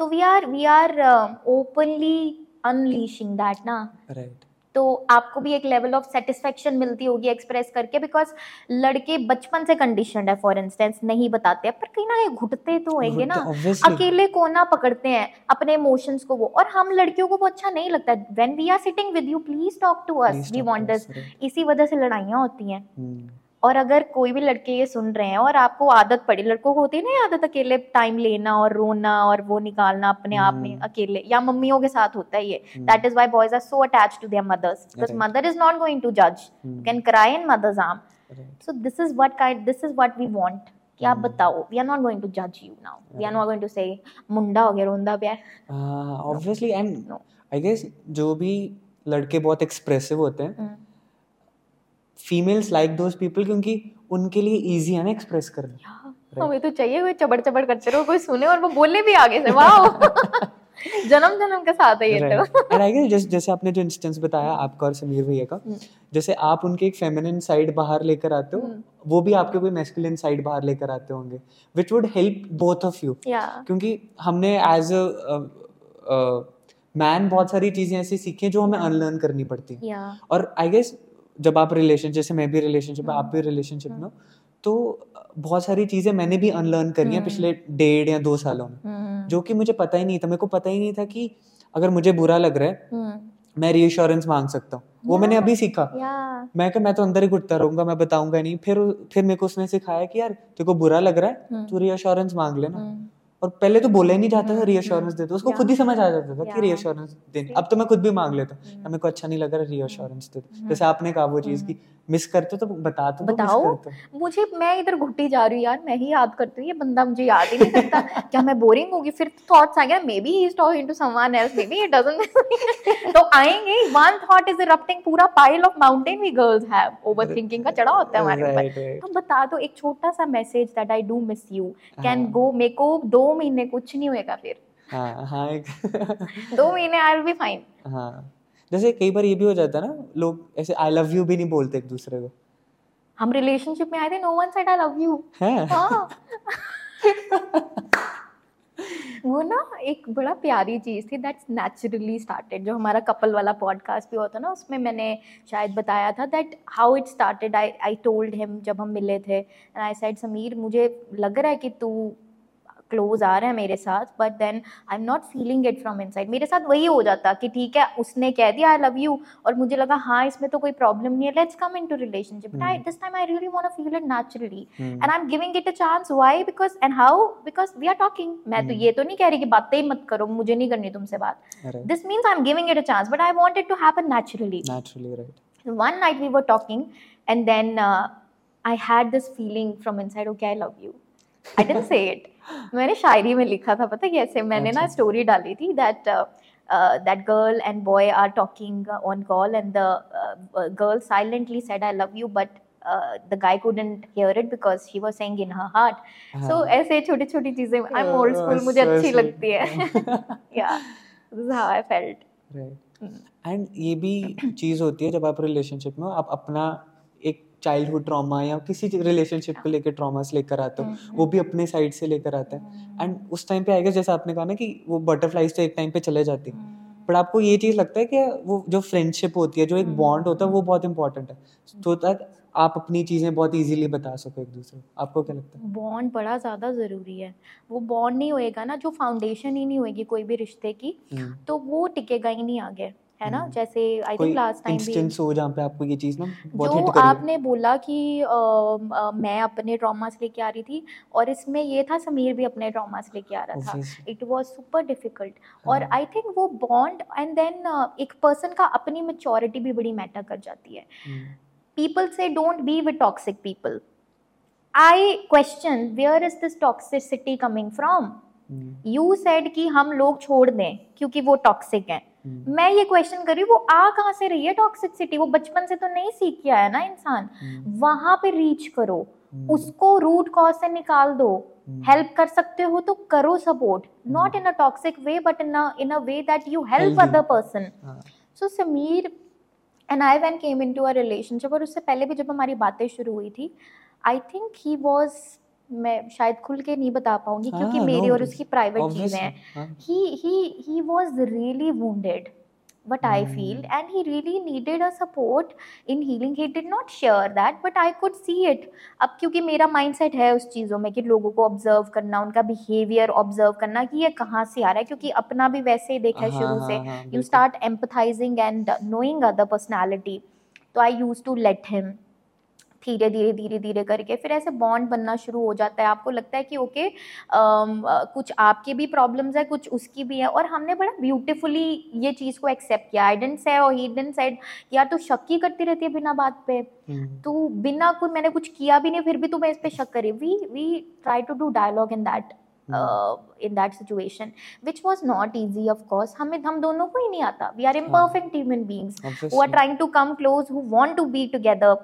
तो we are we are openly unleashing that ना? राइट तो आपको भी एक लेवल ऑफ़ सेटिस्फेक्शन मिलती होगी एक्सप्रेस करके बिकॉज़ लड़के बचपन से कंडीशन है फॉर इंस्टेंस नहीं बताते हैं पर कहीं ना कहीं घुटते तो होंगे ना। अकेले कोना पकड़ते हैं अपने इमोशंस को वो और हम लड़कियों को वो अच्छा नहीं लगता। When we are sitting with you please talk to us we want this इसी वजह से लड़ाइयाँ होती हैं। और अगर कोई भी लड़के ये सुन रहे हैं और आपको आदत पड़ी लड़कों को होती है ना आदत अकेले टाइम लेना और रोना और वो निकालना अपने आप में हम्म। अकेले या मम्मियों के साथ होता है ये। That is why boys are so attach to their mothers because mother is not going to जज can cry in mother's arm so this is what kind this is what we want. कि आप हम्म। बताओ we are not going to जज you now we are not going to say मुंडा हो गया रोंदा पे obviously and. I guess जो भी लड़के बहुत एक्सप्रेसिव होते हैं हम्म। फीमेल्स लाइक दोज पीपल क्योंकि उनके लिए इजी है ना एक्सप्रेस करना। हमें तो चाहिए कोई चबड़ चबड़ करते रहो कोई सुने और वो बोले भी आगे से वाह जन्म जन्म के साथ है ये right. तो एंड आई गेस जैसे आपने जो इंस्टेंस बताया आपका और समीर भैया का हम्म। जैसे आप उनके एक फेमिनिन साइड बाहर लेकर आते हो हम्म। वो भी आपके कोई मैस्कुलिन साइड बाहर लेकर आते होंगे which would help both of you. क्योंकि हमने एज अ मैन बहुत सारी चीज़ें ऐसी सीखी हैं जो हमें अनलर्न करनी पड़ती हैं। या। और आई गेस जब आप रिलेशन जैसे मैं भी रिलेशनशिप में। आप भी रिलेशनशिप में हो तो बहुत सारी चीज़ें मैंने भी अनलर्न करी हैं। पिछले डेढ़ या दो सालों में। जो कि मुझे पता ही नहीं था मेरे को पता ही नहीं था कि अगर मुझे बुरा लग रहा है मैं रीअश्योरेंस मांग सकता हूँ। वो मैंने अभी सीखा। मैं मैं तो अंदर ही घुटता रहूँगा मैं बताऊँगा नहीं। फिर फिर मेरे को उसने सिखाया कि यार तेरे को बुरा लग रहा है। तू रीअश्योरेंस मांग लेना। और पहले तो बोला ही नहीं जाता था रीअश्योरेंस दे दो उसको खुद ही समझ आ जाता था कि. रीअश्योरेंस देनी अब तो मैं खुद भी मांग लेता हूँ हम्म। मेरे को अच्छा नहीं लग रहा रीअश्योरेंस दे दो हम्म। जैसे आपने कहा वो चीज़ हम्म। की मिस करते तो बता तो बताओ। मुझे मैं इधर घुट्टी जा रही हूँ यार मैं ही याद करती हूँ ये बंदा मुझे याद ही नहीं करता। क्या मैं बोरिंग होगी? फिर थॉट्स आ गया maybe he is talking to someone else maybe it doesn't तो आएँगे वन थॉट इज़ इरप्टिंग पूरा pile of mountain we girls have overthinking का चढ़ा होता है हमारे ऊपर. तो बता दो एक छोटा सा message that I do miss you can. गो मेरे को दो महीने कुछ नहीं होएगा फिर। हाँ हाँ दो महीने आई विल बी फाइन हाँ। जैसे कई बार ये भी हो जाता है ना लोग ऐसे आई लव यू भी नहीं बोलते एक दूसरे को। हम रिलेशनशिप में आए थे no one said I love you वो ना एक बड़ा प्यारी चीज़ थी दैट्स नेचुरली स्टार्टेड जो हमारा कपल वाला पॉडकास्ट भी होता ना उसमें मैंने शायद बताया था that how it started I I told him जब हम मिले थे एंड आई सेड समीर मुझे लग रहा है कि तू क्लोज आ रहे हैं मेरे साथ but then I am not feeling it from in मेरे साथ वही हो जाता कि ठीक है उसने कह दिया आई लव यू और मुझे लगा हाँ इसमें तो कोई प्रॉब्लम नहीं है let's come in to relationship this time I really want feel it naturally and I am giving it a chance why because and how because we are talking मैं तो hmm. ये तो नहीं कह रही कि बातें ही मत करो मुझे नहीं करनी तुमसे बात. This means I am giving it a chance but I want it to happen naturally one night we were talking and then I had this feeling from inside okay I love you I didn't say it मैंने शायरी में लिखा था पता कैसे मैंने ना अच्छा। स्टोरी डाली थी that that girl and boy are talking uh, on call and the uh, uh, girl silently said i love you but uh, the guy couldn't hear it because she was saying in her heart so हाँ. ऐसे छोटी छोटी चीज़ें I am old Oh, school मुझे so अच्छी. लगती है या this is how I felt right and ये भी चीज़ होती है जब आप रिलेशनशिप में हो आप अपना चाइल्डहुड ट्रॉमा या किसी रिलेशनशिप को लेकर ट्रॉमास लेकर आते हो हम्म, वो भी अपने साइड से लेकर आता है। एंड उस टाइम पे आएगा जैसे आपने कहा ना कि वो बटरफ्लाइज तो एक टाइम पे चले जाती है। बट आपको ये चीज़ लगता है कि वो जो फ्रेंडशिप होती है जो एक बॉन्ड होता है वो बहुत इंपॉर्टेंट है। तो तक आप अपनी चीज़ें बहुत इजीली बता सको एक दूसरे को। आपको क्या लगता है? बॉन्ड बड़ा ज़्यादा ज़रूरी है। वो बॉन्ड नहीं होएगा ना जो फाउंडेशन ही नहीं होएगी कोई भी रिश्ते की हम्म, तो वो टिकेगा ही नहीं आगे। है ना? हम्म। जैसे आई थिंक लास्ट टाइम भी इंस्टेंस हो जहाँ पे आपको ये चीज़ ना बहुत जो हिट करी हो। आपने बोला कि अ, अ, मैं अपने ट्रॉमास लेके आ रही थी और इसमें ये था समीर भी अपने ट्रॉमास लेके आ रहा था। इट वॉज़ सुपर डिफ़िकल्ट और हाँ। आई थिंक वो बॉन्ड एंड देन एक पर्सन का अपनी मेच्योरिटी भी बड़ी मैटर कर जाती है। People say don't be be toxic people I question where is this this coming from you said कि हम लोग छोड़ दें क्योंकि वो टॉक्सिक हैं। मैं ये क्वेश्चन कर रही हूँ वो आ कहाँ से रही है? टॉक्सिसिटी वो बचपन से तो नहीं सीख के आया ना इंसान। हम्म, वहाँ पे रीच करो हम्म, उसको रूट कॉज से निकाल दो। हम्म, हेल्प कर सकते हो तो करो support not in a toxic way but in in a way that you help other person so Sameer and I when came in to a relationship और उससे पहले भी जब हमारी बातें शुरू हुई थी आई थिंक ही वॉज़ मैं शायद खुल के नहीं बता पाऊँगी क्योंकि मेरे और उसकी प्राइवेट चीज़ें हैं। He. He he was really wounded but I feel and he really needed a support in healing he did not sure that but I could see it अब क्योंकि मेरा माइंडसेट है उस चीज़ों में कि लोगों को ऑब्ज़र्व करना उनका बिहेवियर ऑब्ज़र्व करना कि ये कहाँ से आ रहा है क्योंकि अपना भी वैसे ही देखा शुरू से। You start empathising and knowing other personality तो I use to let him धीरे धीरे धीरे धीरे करके फिर ऐसे बॉन्ड बनना शुरू हो जाता है। आपको लगता है कि ओके कुछ आपकी भी प्रॉब्लम्स है कुछ उसकी भी है। और हमने बड़ा ब्यूटीफुली ये चीज़ को एक्सेप्ट किया। आई डेंट से और ही डेंट सेड यार तू शक ही करती रहती है बिना बात पे। तू बिना कोई मैंने कुछ किया भी नहीं फिर भी तू मैं इस पर शक करी। We we try to do dialogue in that in that situation which was not easy of course हमें हम दोनों को ही नहीं आता। We are imperfect human beings who are trying to come close who want to be together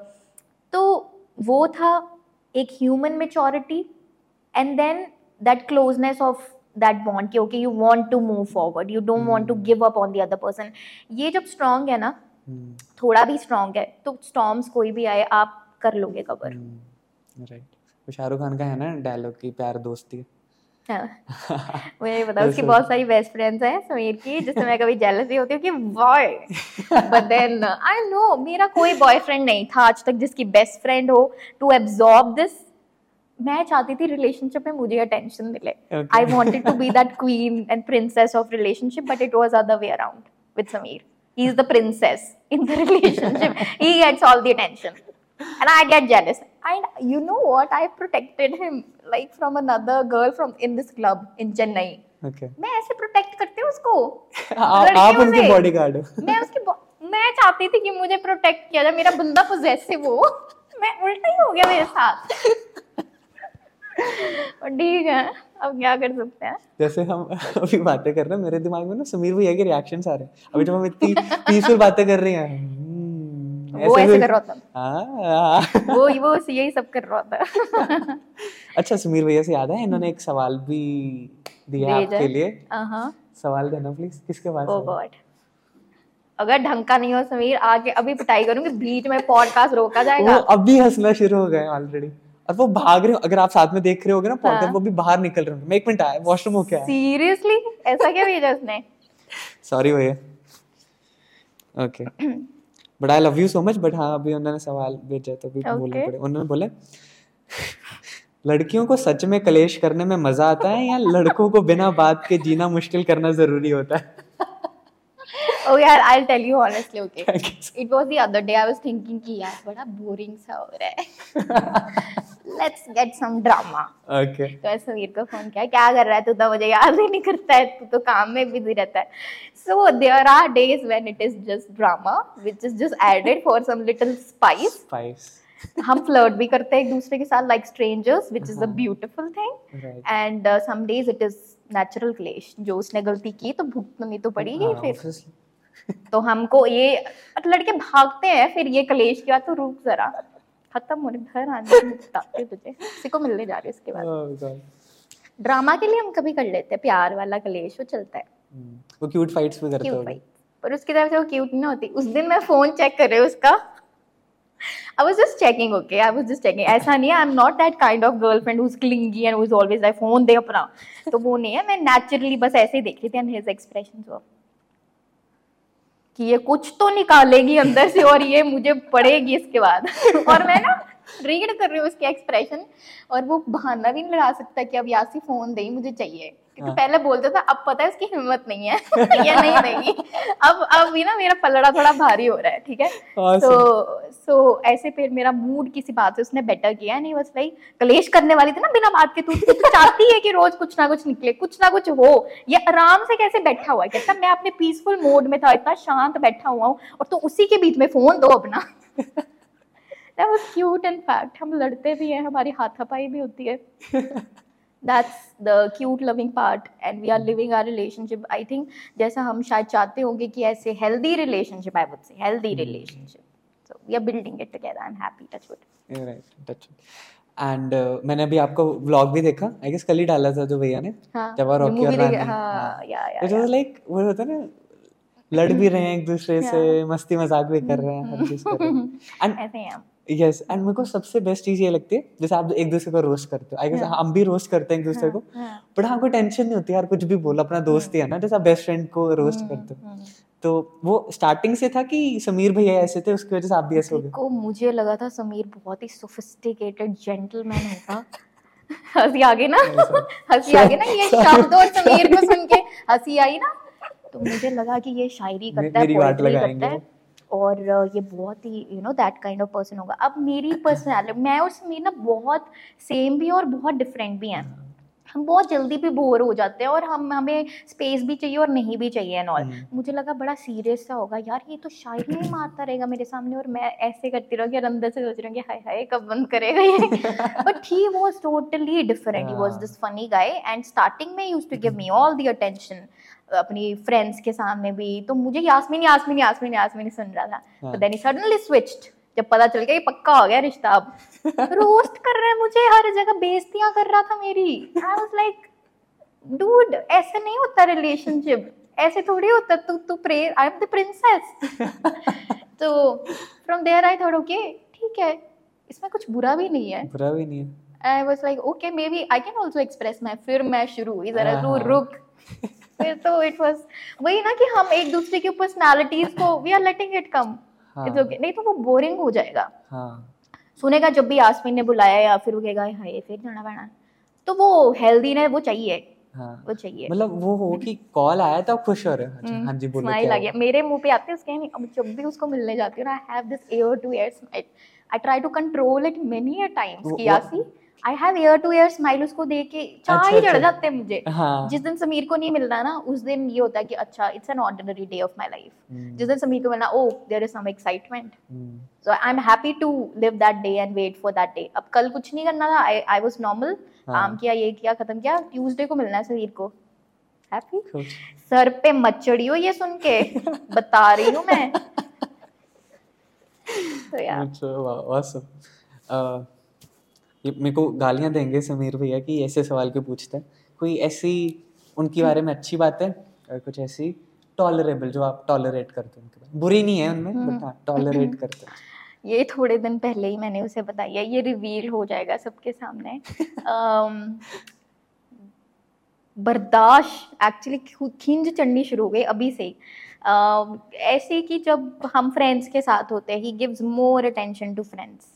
तो वो था एक human maturity and then that closeness of that bond कि okay you want to move forward you don't want to Hmm. Give up on the other person ये जब strong है ना hmm. थोड़ा भी स्ट्रांग है तो स्टॉर्म्स कोई भी आए आप कर लोगे कवर राइट वो शाहरुख खान का है ना डायलॉग की प्यार दोस्ती। मुझे पता उसकी बहुत सारी बेस्ट फ्रेंड्स हैं समीर की जिससे मैं कभी जेलस ही होती हूँ कि boy but then I know मेरा कोई बॉयफ्रेंड नहीं था आज तक जिसकी बेस्ट फ्रेंड हो टू एब्जॉर्ब दिस मैं चाहती थी रिलेशनशिप में मुझे अटेंशन मिले। I wanted to be that queen and princess of relationship but it was other way around with Sameer he is the princess in the relationship he gets all the attention. And i get jealous. And you know what? I protected him like from another girl from in this club in chennai. Okay मैं ऐसे protect करती हूँ उसको। आप से। Bodyguard हो। मैं उसकी मैं चाहती थी कि मुझे प्रोटेक्ट किया जाए। मेरा बंदा पोजेसिव हो। मैं उल्टा ही हो गया मेरे साथ। ठीक है अब क्या कर सकते हैं? जैसे हम अभी बातें कर रहे हैं मेरे दिमाग में ना समीर भैया के रिएक्शन आ रहे हैं। अभी जब हम इतनी पीसफुल बातें कर रहे हैं वो ऐसे कर रहा था हाँ, हाँ। वो वो यही सब कर रहा था अच्छा समीर भैया से याद है इन्होंने एक सवाल भी दिया आपके लिए हाँ सवाल देना प्लीज़ किसके पास ओ गॉड अगर ढंग का नहीं हो समीर आगे अभी पिटाई करूँगी बीच में पॉडकास्ट रोका वो जाएगा अभी हंसना शुरू हो गए ऑलरेडी और वो भाग रहे हो अगर आप साथ में देख रहे होगे ना पॉडकास्ट हाँ। वो भी बाहर निकल रहे होंगे मैं एक मिनट आया वॉशरूम हो क्या सीरियसली ऐसा क्या भेजा उसने सॉरी भैया okay but I love you so much but हाँ अभी उन्होंने सवाल भेजा तो बोलना Okay. पड़े उन्होंने बोले लड़कियों को सच में कलेश करने में मज़ा आता है या लड़कों को बिना बात के जीना मुश्किल करना ज़रूरी होता है ओ यार यू ऑनेस्टली ओके क्या कह it was the other day I was thinking कि यार बड़ा बोरिंग सा हो रहा है। Let's get some drama okay तो मैं समीर को फ़ोन किया क्या कर रहा है तू तो? मुझे याद ही नहीं करता है। तू तो काम में बिज़ी रहता है. So there are days when it is just drama which is just added for some little spice spice हम फ्लर्ट भी करते हैं एक दूसरे के साथ like strangers which is a beautiful thing and some days it is natural क्लेश जो उसने गलती की तो भुगतनी तो पड़ेगी हाँ, फिर। तो हमको ये लड़के भागते हैं फिर ये कलेश किया तो रुक जरा। खत्म होने घर आने में हूँ तुझे। किसी को मिलने जा रही हूँ उसके बाद। Oh, ड्रामा के लिए हम कभी कर लेते हैं प्यार वाला कलेश वो चलता है। हम्म, वो क्यूट फाइट्स भी करते क्यूट हो पर उसकी तरफ़ से वो क्यूट नहीं होती। उस दिन मैं फ़ोन चेक कर रही हूँ उसका। I was just checking, okay? I was just checking. ऐसा नहीं है, I'm not that kind of girlfriend who's clingy and who's always like phone दे अपना. तो वो नहीं है, मैं naturally बस ऐसे ही देख रही थी and his expressions were कि ये कुछ तो निकालेगी अंदर से और ये मुझे पड़ेगी इसके बाद। और मैं ना रीड कर रही हूँ उसके एक्सप्रेशन और वो बहाना भी नहीं लगा सकता कि अब यासी फ़ोन दे मुझे चाहिए। क्योंकि हाँ। पहले बोलते थे अब पता है उसकी हिम्मत नहीं है ये नहीं देगी। अब अब भी ना मेरा पलड़ा थोड़ा भारी हो रहा है ठीक है? Awesome. तो सो ऐसे फिर मेरा मूड किसी बात से उसने बेटर किया नहीं बस लाइक कलेश करने वाली थी ना बिना बात के तू तू चाहती है कि रोज कुछ ना कुछ निकले कुछ ना कुछ हो ये आराम से कैसे बैठा हुआ है? कहता मैं अपने पीसफुल मोड में था इतना शांत बैठा हुआ हूँ और तू उसी के बीच में फ़ोन दो अपना। That was cute in fact हम लड़ते भी हैं हमारी हाथापाई भी होती है। that's the cute loving part and we are living our relationship i think जैसा हम शायद चाहते होंगे कि ऐसे healthy relationship I would say healthy relationship so we are building it together I'm happy touch wood and uh, मैंने अभी आपको व्लॉग भी देखा आई गेस कल ही डाला था जो भैया ने हाँ जब और रॉकी और हाँ इट वाज लाइक वो होता है ना लड़ भी रहे हैं एक दूसरे से मस्ती मज़ाक भी कर रहे हैं हर चीज़ कर रहे हैं एंड ही हैं यस एंड मेरे को सबसे बेस्ट चीज़ ये लगती है जैसे आप एक दूसरे को रोस्ट करते हो। आई गेस हम भी रोस्ट करते हैं एक दूसरे को हाँ, बट हाँ कोई टेंशन नहीं होती यार कुछ भी बोलो अपना दोस्त ही है ना जैसा बेस्ट फ्रेंड को रोस्ट करते हो। हम्म। तो वो स्टार्टिंग से था कि समीर भैया ऐसे थे उसकी वजह से आप भी ऐसे हो गए? मुझे लगा था समीर बहुत ही सोफिस्टिकेटेड जेंटलमैन होगा। हँसी आ गई ना? हँसी आ गई ना ये शब्द और समीर को सुन के हँसी आई ना? तो मुझे लगा कि ये शायरी करता है पोएट्री लगाएँगे करता है। और ये बहुत ही you know that kind of person होगा। अब मेरी पर्सनैलिटी मैं और समीर ना बहुत सेम भी हैं और बहुत डिफरेंट भी हैं। हम बहुत जल्दी भी बोर हो जाते हैं और हम हमें स्पेस भी चाहिए और नहीं भी चाहिए एंड ऑल हम्म। मुझे लगा बड़ा सीरियस सा होगा यार ये तो शायद नहीं मारता रहेगा मेरे सामने और मैं ऐसे करती रहूँगी और अंदर से सोच रही हूँ हाय हाय कब बंद करेगा ये? But he was totally different he was हाँ। This funny guy and starting में use to give me all the attention अपनी फ्रेंड्स के सामने भी। तो मुझे यास्मीन यास्मीन यास्मीन यास्मीन सुन रहा था। हाँ। तो देन ही सडनली स्विच्ड जब पता चल गया ये पक्का हो गया रिश्ता अब। रोस्ट कर रहे हैं मुझे हर जगह बेइज्जतियाँ कर रहा था मेरी। आई वाज लाइक डूड ऐसे नहीं होता रिलेशनशिप ऐसे थोड़ी होता तू तू pray I am the princess तो from there I thought okay ठीक है। इसमें कुछ बुरा भी नहीं है। बुरा भी नहीं है। I was like okay maybe I can also express my फिर मैं शुरू हुई जरा हाँ। रुक। फिर तो इट वाज वही ना कि हम एक दूसरे की पर्सनालिटीज को we are letting it come it's okay नहीं तो वो बोरिंग हो जाएगा। हाँ। सुनेगा जब भी यास्मीन ने बुलाया या फिर वो कहेगा हाय फिर जाना पैना तो वो हेल्दी ने वो चाहिए। हाँ। वो चाहिए। मतलब वो हो कि कॉल आया तो खुश हो रहे हो। अच्छा, हाँ जी बोलो स्माइल आ गया। मेरे मुँह पे आते हैं उसके नहीं अब जब भी उसको मिलने जाती हूँ ना I have this ear to ear smile I try to control it many a times कि यासी I have ear to ear smile उसको देख के चाह अच्छा, ही चढ़ अच्छा। जाते हैं मुझे। हाँ। जिस दिन समीर को नहीं मिलना ना उस दिन ये होता है कि अच्छा it's an ordinary day of my life जिस दिन समीर को मिलना ओ there is some excitement so I am happy to live that day and wait for that day अब कल कुछ नहीं करना था आई आई वाज नॉर्मल हाँ। काम किया ये किया खत्म किया ट्यूसडे को मिलना है समीर को। हैप्पी सर पे मत चढ़ियो ये सुन के। बता रही हूँ मैं। तो यार अच्छा वाह awesome. अ, ये मेरे को गालियाँ देंगे समीर भैया कि ऐसे सवाल क्यों पूछते हैं? कोई ऐसी उनके बारे में अच्छी बात? है और कुछ ऐसी टॉलरेबल जो आप टॉलरेट करते हैं उनके बारे बुरी नहीं है उनमें हम्म। बट हाँ टॉलरेट करते हैं। ये थोड़े दिन पहले ही मैंने उसे बताया ये रिवील हो जाएगा सबके सामने। बर्दाश्त एक्चुअली खिंज चढ़नी शुरू हो गई अभी से अम, ऐसे कि जब हम फ्रेंड्स के साथ होते हैं he gives more attention to friends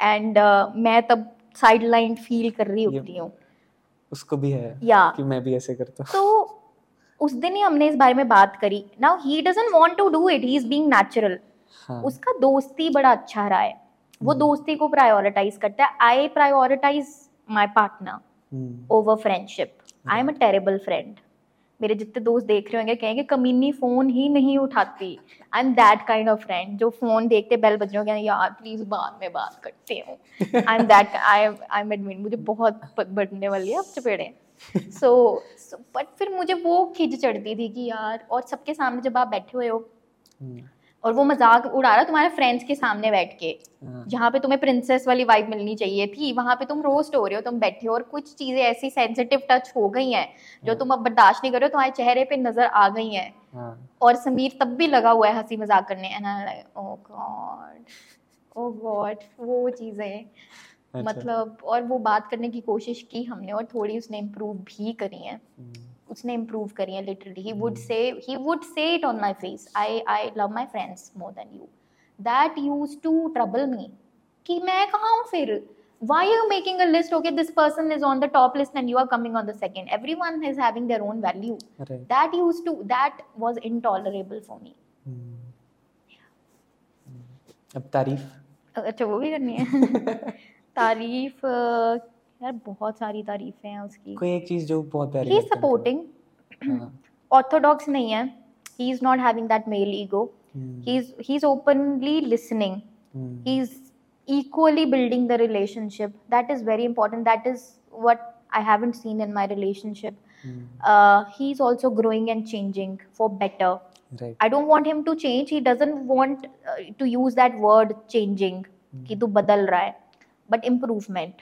and uh, मैं तब साइड लाइन फील कर रही होती हूँ। उसको भी है या। कि मैं भी ऐसे करता हूँ। तो उस दिन ही हमने इस बारे में बात करी। Now he doesn't want to do it he is being natural उसका दोस्ती बड़ा अच्छा रहा है। वो हम्म। दोस्ती को प्रायोरिटाइज करता है। I prioritise my partner over friendship I am a terrible friend मेरे जितने दोस्त देख रहे होंगे कहेंगे कमीनी फ़ोन ही नहीं उठाती. I am that kind of friend जो फ़ोन देखते बेल बज रहे यार प्लीज़ बाद में बात करते हूँ. I am that I I am admin मुझे बहुत बढ़ने वाली है अब चपेड़े सो बट फिर मुझे वो खिंच चढ़ती थी कि यार और सबके सामने जब आप बैठे हुए हो हम्म, और वो मज़ाक उड़ा रहा तुम्हारे फ्रेंड्स के सामने बैठ के। हाँ, जहाँ पे तुम्हें प्रिंसेस वाली वाइब मिलनी चाहिए थी वहाँ पे तुम रोस्ट हो रहे हो तुम बैठे हो और कुछ चीज़ें ऐसी सेंसिटिव टच हो गई हैं जो हाँ। तुम अब बर्दाश्त नहीं कर रहे हो तुम्हारे चेहरे पे नज़र आ गई हैं। हाँ। और समीर तब भी लगा हुआ है हँसी मज़ाक करने and I oh God oh God वो चीज़ें। अच्छा, मतलब और वो बात करने की कोशिश की हमने और थोड़ी उसने इम्प्रूव भी करी है। हम्म, उसने इम्प्रूव करी है literally he would Hmm. Say he would say it on my face I I love my friends more than you that use to trouble me कि मैं कहाँ हूँ फिर why are you making a list okay this person is on the top list and you are coming on the second everyone is having their own value right, that used to that was intolerable for me हम्म, हम्म, अब तारीफ़ अच्छा वो भी करनी है तारीफ़ अ, यार बहुत सारी तारीफें हैं उसकी। कोई एक चीज़ जो बहुत प्यारी ही सपोर्टिंग ऑर्थोडॉक्स नहीं है। He is not having that male ego he is he is openly listening he is equally building the relationship that is very important that is what I haven't seen in my relationship he is also growing and changing for better I don't want him to change he doesn't want to use that word changing कि तू बदल रहा है। But improvement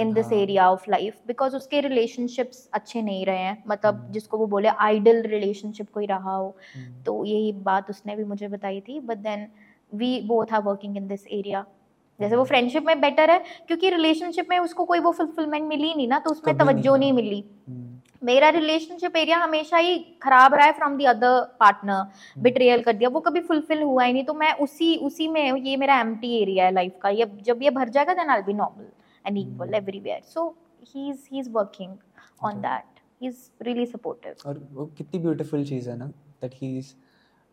in this area of life because उसके relationships अच्छे नहीं रहे हैं। मतलब हम्म। जिसको वो बोले आइडल रिलेशनशिप कोई रहा हो। हम्म, तो यही बात उसने भी मुझे बताई थी। But then we both are working in this area जैसे वो हम्म। फ्रेंडशिप में बेटर है क्योंकि रिलेशनशिप में उसको कोई वो फुलफिलमेंट मिली नहीं ना तो उसमें तवज्जो नहीं। मिली। हम्म, मेरा रिलेशनशिप एरिया हमेशा ही खराब रहा है from the other partner. Betrayal कर दिया। वो कभी फुलफिल हुआ ही नहीं तो मैं उसी उसी में ये मेरा एम एरिया है लाइफ का। ये जब ये भर जाएगा then I be normal and equal. Everywhere so he is he is working on that he is really supportive और वो कितनी ब्यूटीफुल चीज़ है ना that he is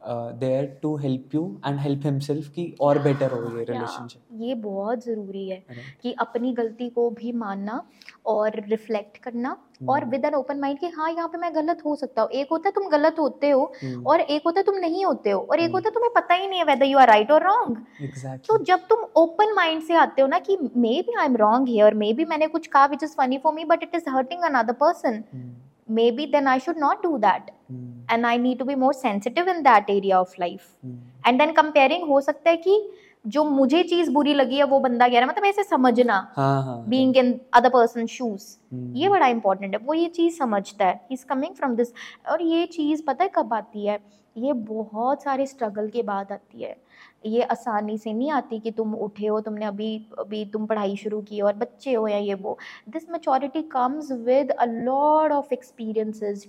there to help you and help himself कि और बेटर हो ये रिलेशनशिप ये बहुत ज़रूरी है कि अपनी गलती को भी मानना और रिफ्लेक्ट करना हम्म। और विद एन ओपन माइंड कि हाँ यहाँ पे मैं गलत हो सकता हूँ। एक होता है तुम गलत होते हो और एक होता है तुम नहीं होते हो और एक हम्म। होता है तुम्हें पता ही नहीं है वेदर यू आर राइट और रॉन्ग तो जब तुम ओपन माइंड से आते हो ना कि maybe I am wrong here maybe मैंने कुछ कहा which is funny for me but it is hurting another person hmm, maybe then I should not do that and I need to be more sensitive in that area of life and then comparing हो सकता है कि जो मुझे चीज़ बुरी लगी है वो बंदा कह रहा है मतलब ऐसे समझना being in other person shoes ये बड़ा इंपॉर्टेंट है वो ये चीज़ समझता है। इज़ कमिंग फ्रॉम दिस और ये चीज़ पता है कब आती है? ये बहुत सारे स्ट्रगल के बाद आती है। ये आसानी से नहीं आती कि तुम उठे हो तुमने अभी अभी तुम पढ़ाई शुरू की और बच्चे हो या ये वो। This maturity comes with a lot of experiences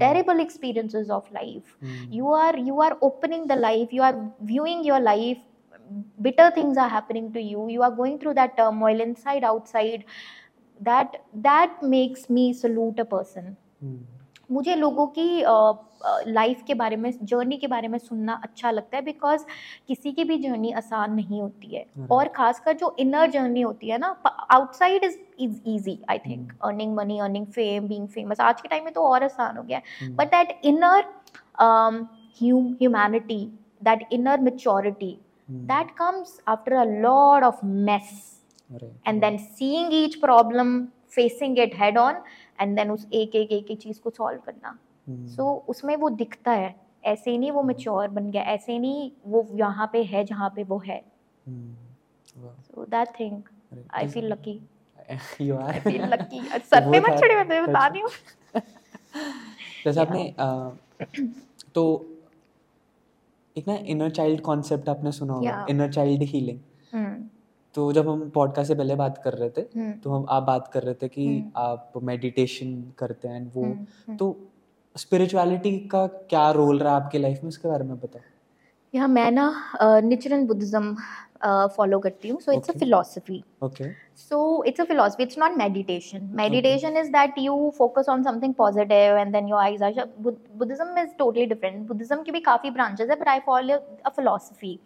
terrible experiences of life hmm, you are you are opening the life you are viewing your life bitter things are happening to you you are going through that turmoil inside outside that that makes me salute a person हम्म, मुझे लोगों की life के बारे में journey के बारे में सुनना अच्छा लगता है बिकॉज़ किसी की भी जर्नी आसान नहीं होती है। Right. और खासकर जो इनर जर्नी होती है ना outside is is easy I think. Earning money earning fame being famous आज के टाइम में तो और आसान हो गया है। हम्म, hum- humanity that inner maturity hmm, that comes after a lot of mess. अरे, and then seeing each problem facing it head on and then उस एक एक एक एक चीज़ को सॉल्व करना। हम्म, सो so, उसमें वो दिखता है। ऐसे ही नहीं वो मेच्योर बन गया ऐसे ही नहीं वो यहाँ पे है जहाँ पे वो है। So that thing I feel lucky you are. I feel lucky sir पे मत चढ़े मैं बता अच्छा। रही हूँ। जैसे आपने तो एक ना इनर चाइल्ड कॉन्सेप्ट आपने सुना होगा इनर चाइल्ड हीलिंग तो जब हम पॉडकास्ट से पहले बात कर रहे थे हम्म तो हम आप बात कर रहे थे कि हम्म। आप मेडिटेशन करते हैं वो हम्म। तो स्पिरिचुअलिटी का क्या रोल रहा आपके लाइफ में? इसके बारे में बताओ। यहाँ मैं ना नेचुरल बुद्धिज्म फॉलो करती हूँ। So it's a philosophy okay so it's a philosophy it's not meditation meditation is that you focus on something positive and then your eyes are Buddhism is totally different Buddhism की भी काफ़ी branches है but I follow a philosophy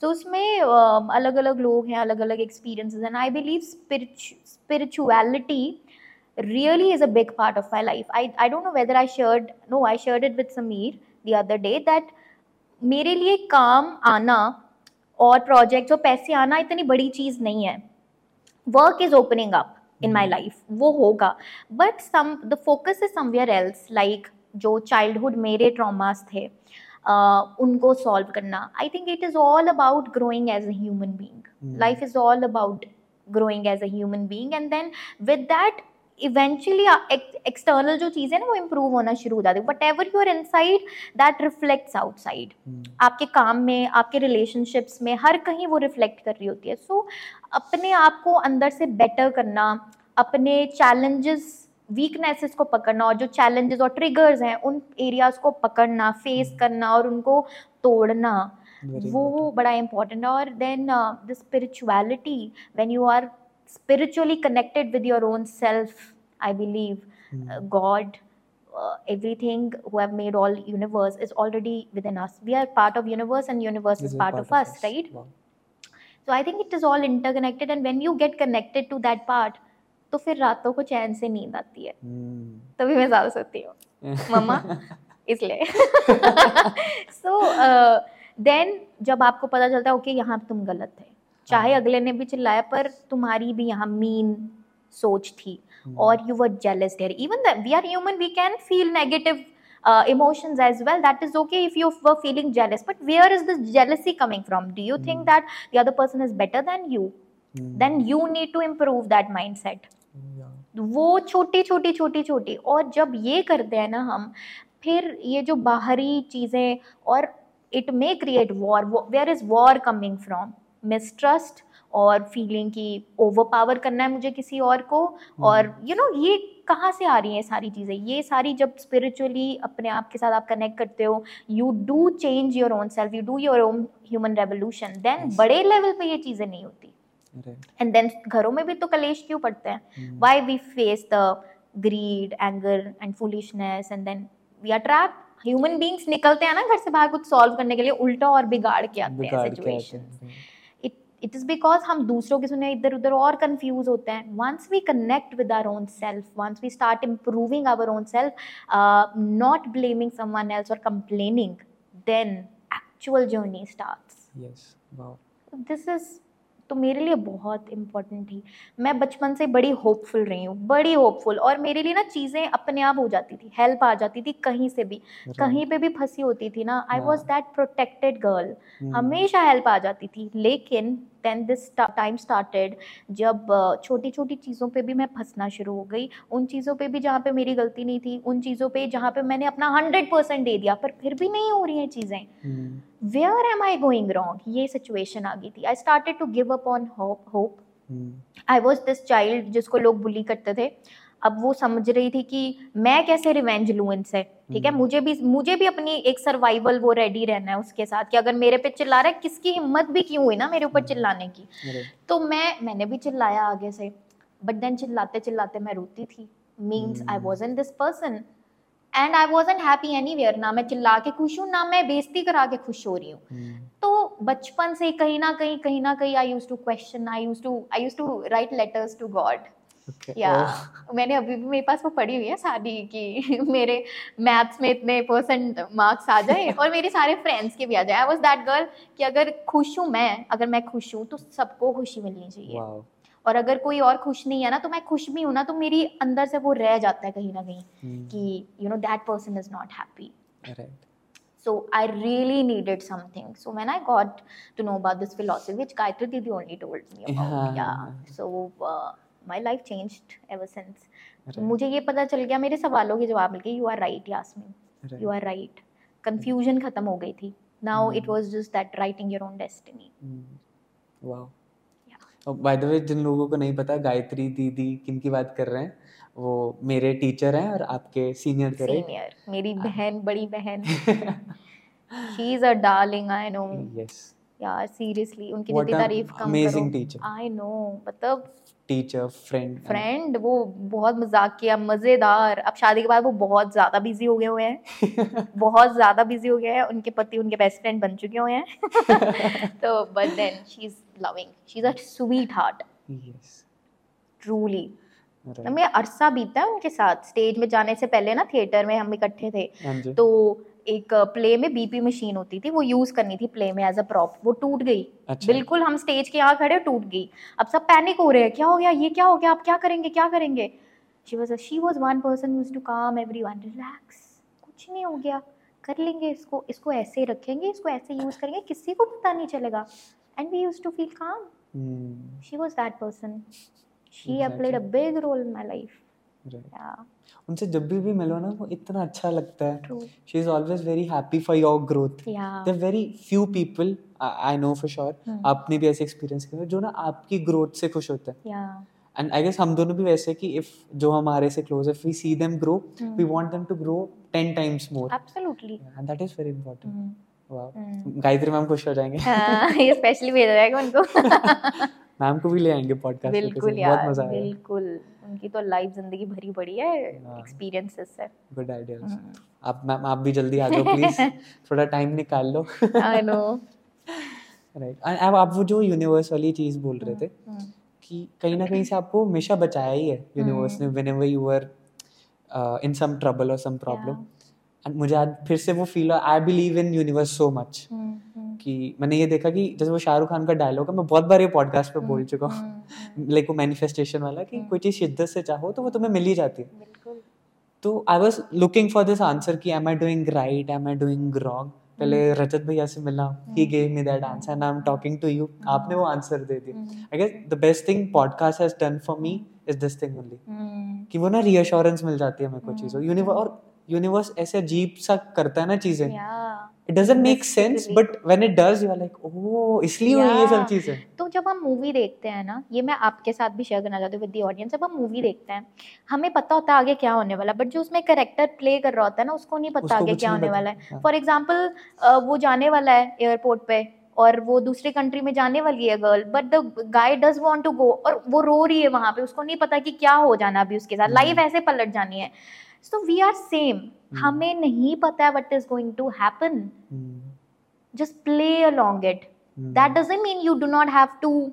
so उसमें अलग अलग लोग हैं अलग अलग experiences and I believe spirituality really is a big part of my life. I i don't know whether i shared no i shared it with sameer the other day that मेरे लिए काम आना और प्रोजेक्ट्स और पैसे आना इतनी बड़ी चीज़ नहीं है। Work is opening up in my Mhm. Life वो होगा। But some the focus is somewhere else like जो चाइल्डहुड मेरे ट्रॉमास थे uh, उनको सॉल्व करना। I think it is all about growing as a human being life is all about growing as a human being and then with that eventually external जो चीज़ें ना वो improve होना शुरू हो जाती है। But ever you are inside that reflects outside आपके काम में आपके रिलेशनशिप्स में हर कहीं वो रिफ्लेक्ट कर रही होती है। सो so, अपने आप को अंदर से बेटर करना अपने चैलेंजेस वीकनेसेस को पकड़ना और जो चैलेंजेस और ट्रिगर्स हैं उन एरियाज़ को पकड़ना फेस हम्म। करना और उनको तोड़ना वो बड़ा इंपॉर्टेंट है। और then the spirituality when you are spiritually connected with your own self i believe uh, god uh, everything who have made all universe is already within us we are part of universe and universe is part, of us right so i think it is all interconnected and when you get connected to that part तो फिर रातों को चैन से नींद आती है तभी मैं ज़्यादा सोती हूँ मम्मा इसलिए सो देन जब आपको पता चलता है ओके यहाँ तुम गलत थे चाहे हाँ। अगले ने भी चिल्लाया पर तुम्हारी भी यहाँ मीन सोच थी हम्म। और you were jealous there even the we are human we can feel negative emotions as well that is okay if you were feeling jealous but where is this jealousy coming from do you think that the other person is better than you then you need to improve that mindset वो छोटी छोटी छोटी छोटी और जब ये करते हैं ना हम फिर ये जो बाहरी चीज़ें और it may create war where is war coming from mistrust और फीलिंग की ओवर पावर करना है मुझे किसी और को। और यू नो ये कहाँ से आ रही हैं सारी चीज़ें? ये सारी जब स्पिरिचुअली अपने आप के साथ आप कनेक्ट करते हो you do change your own self you do your own human revolution then बड़े लेवल पे ये चीज़ें नहीं होती। एंड देन घरों में भी तो कलेश क्यों पड़ते हैं? Why we face the greed anger and foolishness and then we are trapped? Human beings निकलते हैं ना घर से बाहर कुछ सॉल्व करने के लिए उल्टा और बिगाड़ के आते हैं बिगाड़ के आते सिचुएशन हैं इट इज़ बिकॉज़ हम दूसरों की सुने इधर उधर और कंफ्यूज होते हैं। Once we connect with our own self once we start improving our own self not blaming someone else और complaining then actual journey start this is तो मेरे लिए बहुत इम्पोर्टेंट थी। मैं बचपन से बड़ी होपफुल रही हूँ बड़ी होपफुल और मेरे लिए ना चीज़ें अपने आप हो जाती थी हेल्प आ जाती थी कहीं से भी। कहीं पे भी फंसी होती थी ना I was that protected girl. हमेशा हेल्प आ जाती थी लेकिन देन दिस टाइम स्टार्टेड जब छोटी छोटी चीज़ों पे भी मैं फंसना शुरू हो गई। उन चीज़ों पे भी जहाँ पे मेरी गलती नहीं थी उन चीज़ों पे जहाँ पे मैंने अपना हंड्रेड परसेंट दे दिया पर फिर भी नहीं हो रही हैं चीज़ें। Where am I going wrong ये सिचुएशन आ गई थी। I started to give up on hope hope I was this child जिसको लोग बुली करते थे। अब वो समझ रही थी कि मैं कैसे रिवेंज लूँ इनसे ठीक है? हम्म। मुझे भी मुझे भी अपनी एक सर्वाइवल वो रेडी रहना है उसके साथ कि अगर मेरे पे चिल्ला रहा है किसकी हिम्मत भी क्यों हुई ना मेरे ऊपर चिल्लाने की? तो मैं मैंने भी चिल्लाया आगे से बट देन चिल्लाते चिल्लाते मैं रोती थी। Means I hmm. Was in this person and I was happy anywhere ना मैं चिल्ला के खुश हूँ ना मैं बेजती करा के खुश हो रही हूँ। हम्म, तो बचपन से कहीं ना कहीं कहीं ना कहीं I used to question I used to I used to write letters to God okay, या oh, मैंने अभी भी मेरे पास वो पढ़ी हुई है सारी कि मेरे मैथ्स में इतने परसेंट मार्क्स आ जाए और मेरे सारे फ्रेंड्स के भी आ जाए। आई वॉज़ दैट गर्ल कि अगर खुश हूँ मैं अगर मैं खुश हूँ तो सबको खुशी मिलनी चाहिए। Wow, और अगर कोई और खुश नहीं है ना तो मैं खुश भी हूँ ना तो मेरी अंदर से वो रह जाता है कहीं ना कहीं हम्म, कि you know that person is not happy So I really needed something. So when I got to know about this philosophy, which Gayatri Didi only told me about, हाँ, yeah. हाँ, So uh, my life changed ever since. right, मुझे ये पता चल गया मेरे सवालों के जवाब मिल गए you are right Yasmin right, you are right confusion खत्म हो गई थी. Now it. Was just that writing your own destiny wow. Yeah. और बाय द वे जिन लोगों को नहीं पता गायत्री दीदी किन की बात कर रहे हैं? वो मेरे टीचर हैं और आपके सीनियर थे सीनियर मेरी बहन बड़ी बहन. She is a darling I know yes यार सीरियसली उनकी जितनी तारीफ़ कम करो। teacher. आई नो मतलब टीचर फ्रेंड फ्रेंड वो बहुत मज़ाक किया मज़ेदार। अब शादी के बाद वो बहुत ज़्यादा बिज़ी हो गए हुए हैं। बहुत ज़्यादा बिज़ी हो गए हैं। उनके पति उनके बेस्ट फ्रेंड बन चुके हुए हैं। तो but then she is loving she is a sweetheart yes truly हमें अरसा बीता है उनके साथ। स्टेज में जाने से पहले ना थिएटर में हम इकट्ठे थे। हाँ तो एक प्ले में बीपी मशीन होती थी वो यूज़ करनी थी प्ले में एज अ प्रॉप वो टूट गई। अच्छा। बिल्कुल हम स्टेज के यहाँ खड़े टूट गई। अब सब पैनिक हो रहे हैं क्या हो गया ये क्या हो गया आप क्या करेंगे क्या करेंगे? She was she was one person used to calm everyone relax कुछ नहीं हो गया कर लेंगे इसको इसको ऐसे रखेंगे इसको ऐसे यूज़ करेंगे किसी को पता नहीं चलेगा। And we used to feel calm she was that person. She have played a Exactly. big role in उनसे जब भी भी मिलो ना वो इतना अच्छा लगता है। She is always very happy for your growth yeah. Very few people I know for sure. आपने भी ऐसे एक्सपीरियंस किया जो ना आपकी ग्रोथ से खुश होते हैं। एंड आई गेस हम दोनों भी वैसे कि इफ़ जो हमारे से close if we see them grow. We want them to grow 10 times more absolutely. And that is very important wow. Gayatri ma'am खुश हो जाएँगे। हाँ, ये स्पेशली भेजा जाएगा उनको। मैम को भी ले आएँगे पॉडकास्ट बिल्कुल बहुत यार मज़ा आएगा बिल्कुल। उनकी तो लाइफ ज़िंदगी भरी पड़ी है। एक्सपीरियंसेस से गुड आइडियाज़ हम्म। आप मैम आप भी जल्दी आ जाओ प्लीज़ थोड़ा टाइम निकाल लो। आई नो राइट अब आप वो जो यूनिवर्स वाली चीज़ बोल रहे थे हम्म, कि कहीं ना कहीं से आपको हमेशा बचाया ही है यूनिवर्स ने whenever you are in some trouble और सम प्रॉब्लम एंड मुझे आज फिर से वो feel I believe in universe so much कि मैंने ये देखा कि जैसे वो शाहरुख खान का डायलॉग है मैं बहुत बार ये पॉडकास्ट पे बोल चुका हम्म, हूँ लाइक वो मैनिफेस्टेशन वाला कि कोई चीज़ शिद्दत से चाहो तो वो तुम्हें मिल ही जाती है। तो I was looking for this answer कि am I doing right am I doing wrong पहले रजत भैया से मिला ही gave me that answer and I am talking to you आपने वो आंसर दे दिया। I guess the best thing podcast has done for me is this thing only hmm, कि वो ना रीअश्योरेंस मिल जाती है मेरे को चीज़ों यूनिवर्स और यूनिवर्स ऐसे अजीब सा करता है ना चीज़ें. It doesn't make sense. But when it does you are like oh इसलिए हुई ये सब चीज़ें. तो जब हम मूवी देखते हैं ना ये मैं आपके साथ भी शेयर करना चाहती हूँ विद दी ऑडियंस जब हम मूवी देखते हैं हमें पता होता है आगे क्या होने वाला बट जो उसमें करेक्टर प्ले कर रहा होता है ना उसको नहीं पता उसको आगे क्या होने वाला है। हाँ। फॉर एग्ज़ाम्पल वो जाने वाला है एयरपोर्ट पे और वो दूसरे कंट्री में जाने वाली है girl but the guy does want to go और वो रो रही है वहाँ पे उसको नहीं पता कि क्या हो जाना अभी उसके साथ। हम्म। लाइफ ऐसे पलट जानी है। So we are same hmm. हमें नहीं पता है what is going to happen just play along it that does mean you do not have to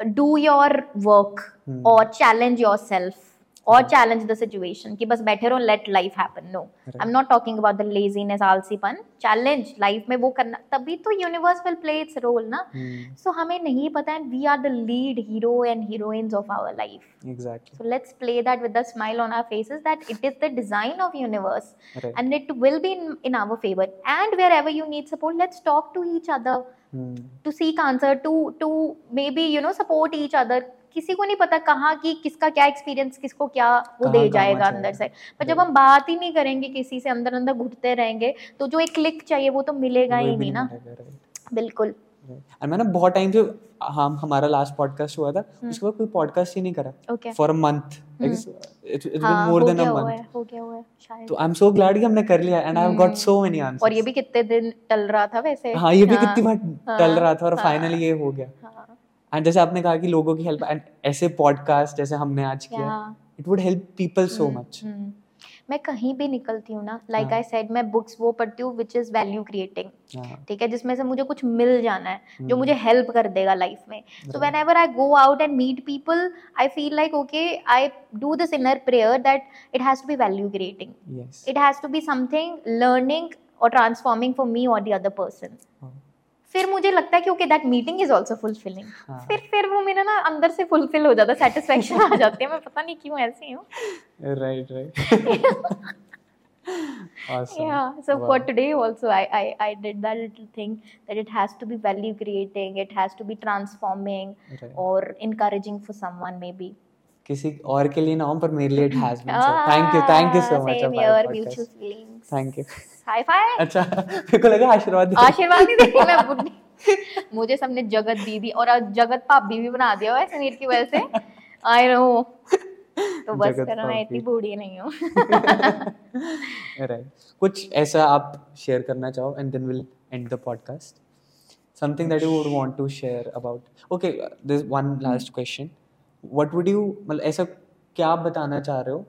do your work और चैलेंज योर सेल्फ और चैलेंज द सिचुएशन कि बस बैठे रहो let life happen no I am not talking about the laziness आलसीपन. Challenge life में वो करना तभी तो universe will play its role ना. सो hmm. so, हमें नहीं पता and we are the lead hero and heroines of our life exactly so let's play that with the smile on our faces that it is the design of universe and it will be in our favour and wherever you need support let's talk to each other to seek answer to to maybe you know support each other किसी को नहीं पता कहाँ की किसका क्या experience किसको क्या वो दे जाएगा। अंदर से। पर जब हम बात ही नहीं करेंगे किसी से अंदर अंदर घुटते रहेंगे तो जो एक क्लिक चाहिए वो तो मिलेगा ही नहीं ना। बिल्कुल। और मैं बहुत टाइम से हम हमारा लास्ट पॉडकास्ट हुआ था हम्म। उसके बाद कोई पॉडकास्ट ही नहीं करा। For a month. It's been हाँ मोर देन अ मंथ हो गया हुआ है शायद। तो आई एम सो ग्लैड कि हमने कर लिया and I have got. So many answers और ये भी कितने दिन टल रहा था वैसे? हाँ ये भी हाँ, कितनी बार टल हाँ, रहा था और हाँ, फाइनली ये हो गया। हाँ, एंड जैसे आपने कहा कि लोगों की हेल्प एंड ऐसे पॉडकास्ट जैसे हमने आज किया it would help people so much मैं कहीं भी निकलती हूँ ना लाइक आई सेड मैं बुक्स वो पढ़ती हूँ विच इज़ वैल्यू क्रिएटिंग ठीक है जिसमें से मुझे कुछ मिल जाना है hmm. जो मुझे हेल्प कर देगा लाइफ में. So whenever I go out and meet people I feel like okay I do this inner prayer that it has be value creating it has be something learning और transforming for me और the other person फिर मुझे लगता है कि okay that meeting is also fulfilling हाँ। फिर फिर वो मेरा ना अंदर से फुलफिल हो जाता सेटिस्फेक्शन आ जाती है मैं पता नहीं क्यों ऐसी हूँ right right awesome yeah so Wow. for today also I, I i did that little thing that it has to be value creating it has to be transforming Right. or encouraging for someone maybe किसी और के लिए ना हो पर मेरे लिए it has been so thank you thank you so much Ah, same here mutual feelings Thank you. high five. अच्छा मेरे को लगा आशीर्वाद आशीर्वाद नहीं देती मैं बुढ़ी। मुझे सबने जगत दीदी और जगत भाभी भी बना दिया हुआ है समीर की वजह से। आई नो तो बस फिर मैं इतनी बूढ़ी नहीं हूँ। राइट कुछ ऐसा आप शेयर करना चाहो and then will and the podcast something that you would want to share about okay this one last question what would you मतलब ऐसा क्या आप बताना चाह रहे हो?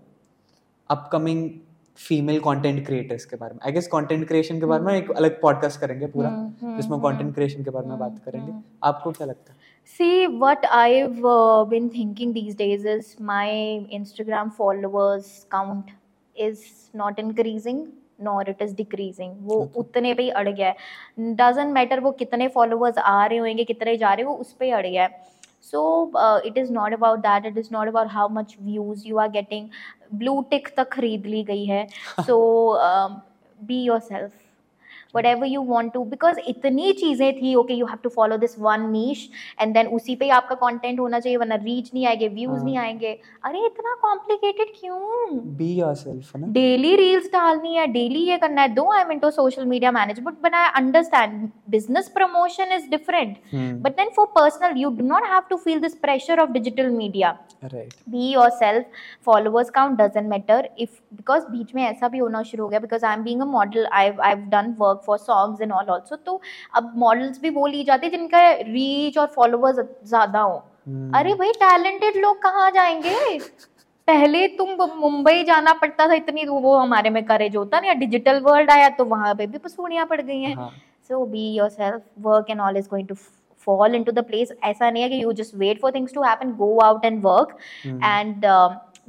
अपकमिंग फीमेल कंटेंट क्रिएटर्स के बारे में। आई गेस कंटेंट क्रिएशन के बारे में एक अलग पॉडकास्ट करेंगे पूरा हम्म, हम्म, जिसमें कंटेंट क्रिएशन के बारे में बात करेंगे। आपको क्या लगता है? See, what I've uh, been thinking these days is my Instagram followers count is not increasing nor it is decreasing. वो Okay. उतने पे ही अड़ गया है। डजेंट मैटर वो कितने फॉलोअर्स आ रहे होंगे कितने जा रहे हो उस पे ही अड़ गया है। So it is not about that it is not about how much views you are getting blue tick तक खरीद ली गई है. So be yourself whatever you want to because इतनी चीज़ें थी okay you have to follow this one niche and then उसी पे ही आपका content होना चाहिए वरना reach नहीं आएँगे views हाँ। नहीं आएँगे अरे इतना complicated क्यों बी योरसेल्फ है ना डेली रील्स डालनी है डेली ये करना है दो I am into social media management but I understand business promotion is different hmm but then for personal you do not have to feel this pressure of digital media right be yourself followers count doesn't matter if because बीच में ऐसा भी होना शुरू हो गया because I'm being a model I've I've done work for songs and all also तो अब मॉडल्स भी वो ली जाते जिनका रीच और फॉलोअर्स ज़्यादा हो। हम्म। अरे भाई टैलेंटेड लोग कहाँ जाएँगे? पहले तुम मुंबई जाना पड़ता था इतनी वो हमारे में करेज होता ना डिजिटल वर्ल्ड आया तो वहाँ पे भी पसूड़ियाँ पड़ गई हैं। So be yourself work and all is going to fall into the place ऐसा नहीं है कि you just wait for things to happen go out and work and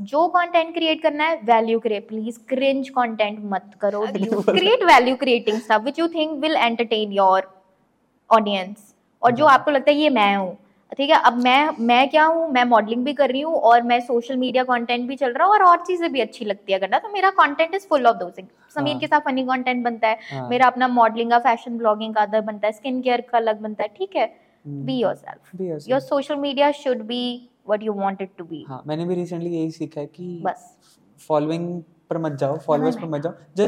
जो कंटेंट क्रिएट करना है value create please cringe content मत करो। Create value creating stuff which you think will entertain your audience और जो हाँ। आपको लगता है ये मैं हूँ। ठीक है अब मैं मैं क्या हूँ? मैं मॉडलिंग भी कर रही हूँ और मैं सोशल मीडिया कंटेंट भी चल रहा हूँ और और चीज़ें भी अच्छी लगती है करना तो मेरा कंटेंट इज़ फुल ऑफ़ दो समीर हाँ। के साथ फनी कंटेंट बनता है हाँ, मेरा अपना मॉडलिंग का फ़ैशन ब्लॉगिंग का अदर बनता है स्किन केयर का अलग बनता है ठीक है? Be yourself be yourself. Your social media should be what you want it to be हाँ मैंने भी recently यही सीखा है कि बस following पर मत जाओ followers पर। मत जाओ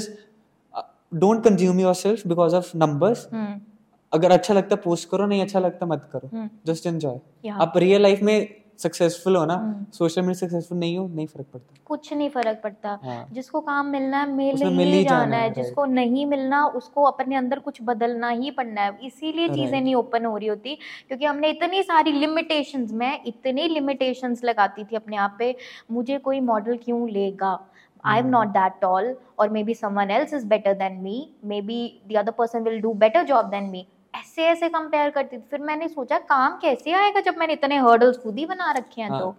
uh, don't consume yourself because of numbers hmm अगर अच्छा लगता है पोस्ट करो नहीं अच्छा लगता मत करो हम्म जस्ट एंजॉय आप रियल लाइफ में सक्सेसफुल हो ना हम्म। सोशल मीडिया सक्सेसफुल नहीं हो नहीं फ़र्क पड़ता। कुछ नहीं फ़र्क पड़ता। हाँ। जिसको काम मिलना है मिल ही ही जाना जाना है। जिसको नहीं मिलना उसको अपने अंदर कुछ बदलना ही पड़ना है। इसीलिए चीज़ें नहीं ओपन हो रही होती क्योंकि हमने इतनी सारी लिमिटेशंस मैं इतनी लिमिटेशंस लगाती थी अपने आप पे मुझे कोई मॉडल क्यों लेगा? I am Hmm. Not that tall और maybe someone else is better than me maybe the other person will do better job than me ऐसे ऐसे कंपेयर करती थी। फिर मैंने सोचा काम कैसे आएगा जब मैंने इतने हर्डल्स खुद ही बना रखे हैं हाँ, तो?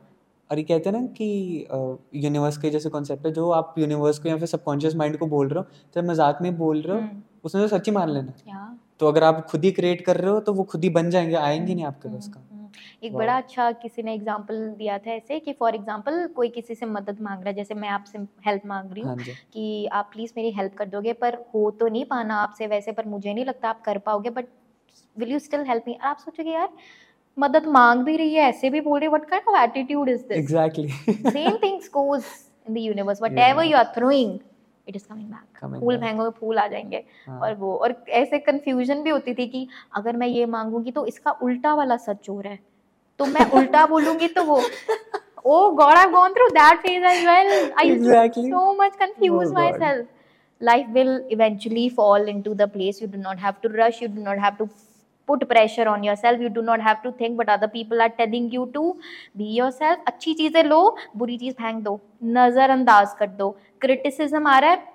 और ये कहते हैं ना कि यूनिवर्स के जैसे कॉन्सेप्ट है जो आप यूनिवर्स को या फिर सबकॉन्शियस माइंड को बोल रहे हो चाहे मज़ाक में बोल रहे हो हम्म, उसने तो सच्ची मान लेना। तो अगर आप खुद ही क्रिएट कर रहे हो तो वो खुद ही बन जाएँगे आएँगे नहीं आपके पास का हम्म, हम्म। एक बड़ा अच्छा किसी ने एग्जांपल दिया था ऐसे कि फॉर एग्जांपल कोई किसी से मदद मांग रहा है जैसे मैं आपसे हेल्प मांग रही हूँ हाँ कि आप प्लीज़ मेरी हेल्प कर दोगे पर हो तो नहीं पाना आपसे वैसे पर मुझे नहीं लगता आप कर पाओगे but will you still help me आप सोचोगे यार मदद मांग भी रही है ऐसे भी बोल रही है what kind of attitude is this exactly same things goes in the universe whatever you are throwing it is coming back fool back. फेंगोगे फूल आ जाएँगे हाँ। और वो और ऐसे कंफ्यूजन भी होती थी कि अगर मैं ये मांगूँगी तो इसका उल्टा वाला सच हो रहा है तो मैं उल्टा बोलूँगी तो वो oh god i've gone through that phase as well i Exactly. so much confuse Oh, God. myself life will eventually fall into the place you do not have to rush you do not have to put pressure on yourself. You do not have to think what other people are telling you to be yourself. अच्छी चीज़ें लो बुरी चीज़ फेंक दो। नजरअंदाज कर दो। Criticism आ रहा है।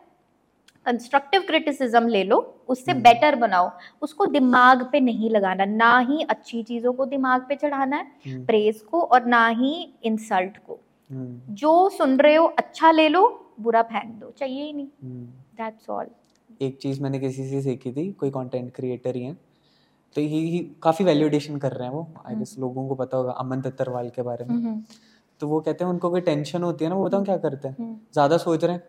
कंस्ट्रक्टिव क्रिटिसिज्म ले लो। उससे। बेटर बनाओ। उसको दिमाग पे नहीं लगाना। ना ही अच्छी चीज़ों को दिमाग पे चढ़ाना है। प्रेज को और ना ही इंसल्ट को। हम्म, जो सुन रहे हो अच्छा ले लो बुरा फेंक दो। चाहिए ही नहीं। दैट्स ऑल एक चीज़ मैंने किसी से सीखी थी। कोई कंटेंट क्रिएटर ही है। तो ही ही काफ़ी वैल्यूडेशन कर रहे हैं वो। आई गेस लोगों को पता होगा अमन दत्तरवाल के बारे हम्म, में तो वो कहते हैं उनको कोई टेंशन होती है ना वो बताऊँ क्या करते हैं? हम्म। ज़्यादा सोच रहे हैं।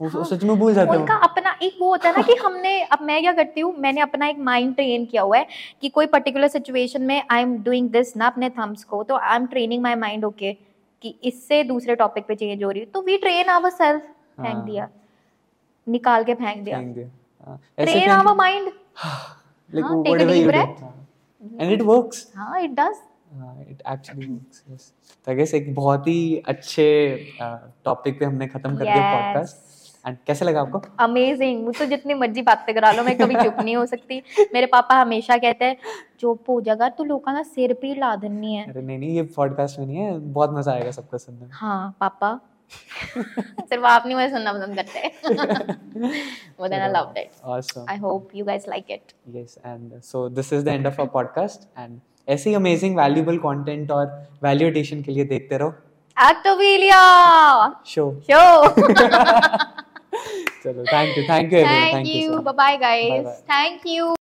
हाँ, सच में भूल जाते उनका अपना एक वो होता है ना कि हमने अब मैं क्या करती हूँ मैंने अपना एक माइंड ट्रेन किया हुआ है कि कोई पर्टिकुलर सिचुएशन में आई एम डूइंग दिस ना अपने थम्स को तो I am training my mind okay कि इससे दूसरे टॉपिक पे चेंज हो रही है। तो वी ट्रेन आवर सेल्फ फेंक। दिया। निकाल के फेंक दिया। ट्रेन आवर माइंड like हाँ, a whatever you do. breath. हाँ. and it works. हाँ it does it actually yes तो आई गेस एक बहुत ही अच्छे टॉपिक पे हमने खत्म कर दिया पॉडकास्ट एंड कैसे लगा आपको? अमेजिंग मुझे तो जितनी मर्ज़ी बातें करा लो मैं कभी चुप नहीं हो सकती. मेरे पापा हमेशा कहते हैं चुप हो जाएगा तू लोगों ना सिर पीड़ ला देनी है. अरे नहीं नहीं ये पॉडकास्ट में नहीं है. बहुत मज़ा आएगा सबको सुनने में. हाँ पापा. सिर्फ़ आप नहीं मुझे सुनना पसंद करते वो then loved it awesome. I hope you guys like it yes and so this is the end of our podcast and ऐसे ही अमेजिंग वैल्यूबल कंटेंट और वैल्यूएशन के लिए देखते रहो। एक्टोविलिया शो शो चलो thank you thank you thank you bye bye guys thank you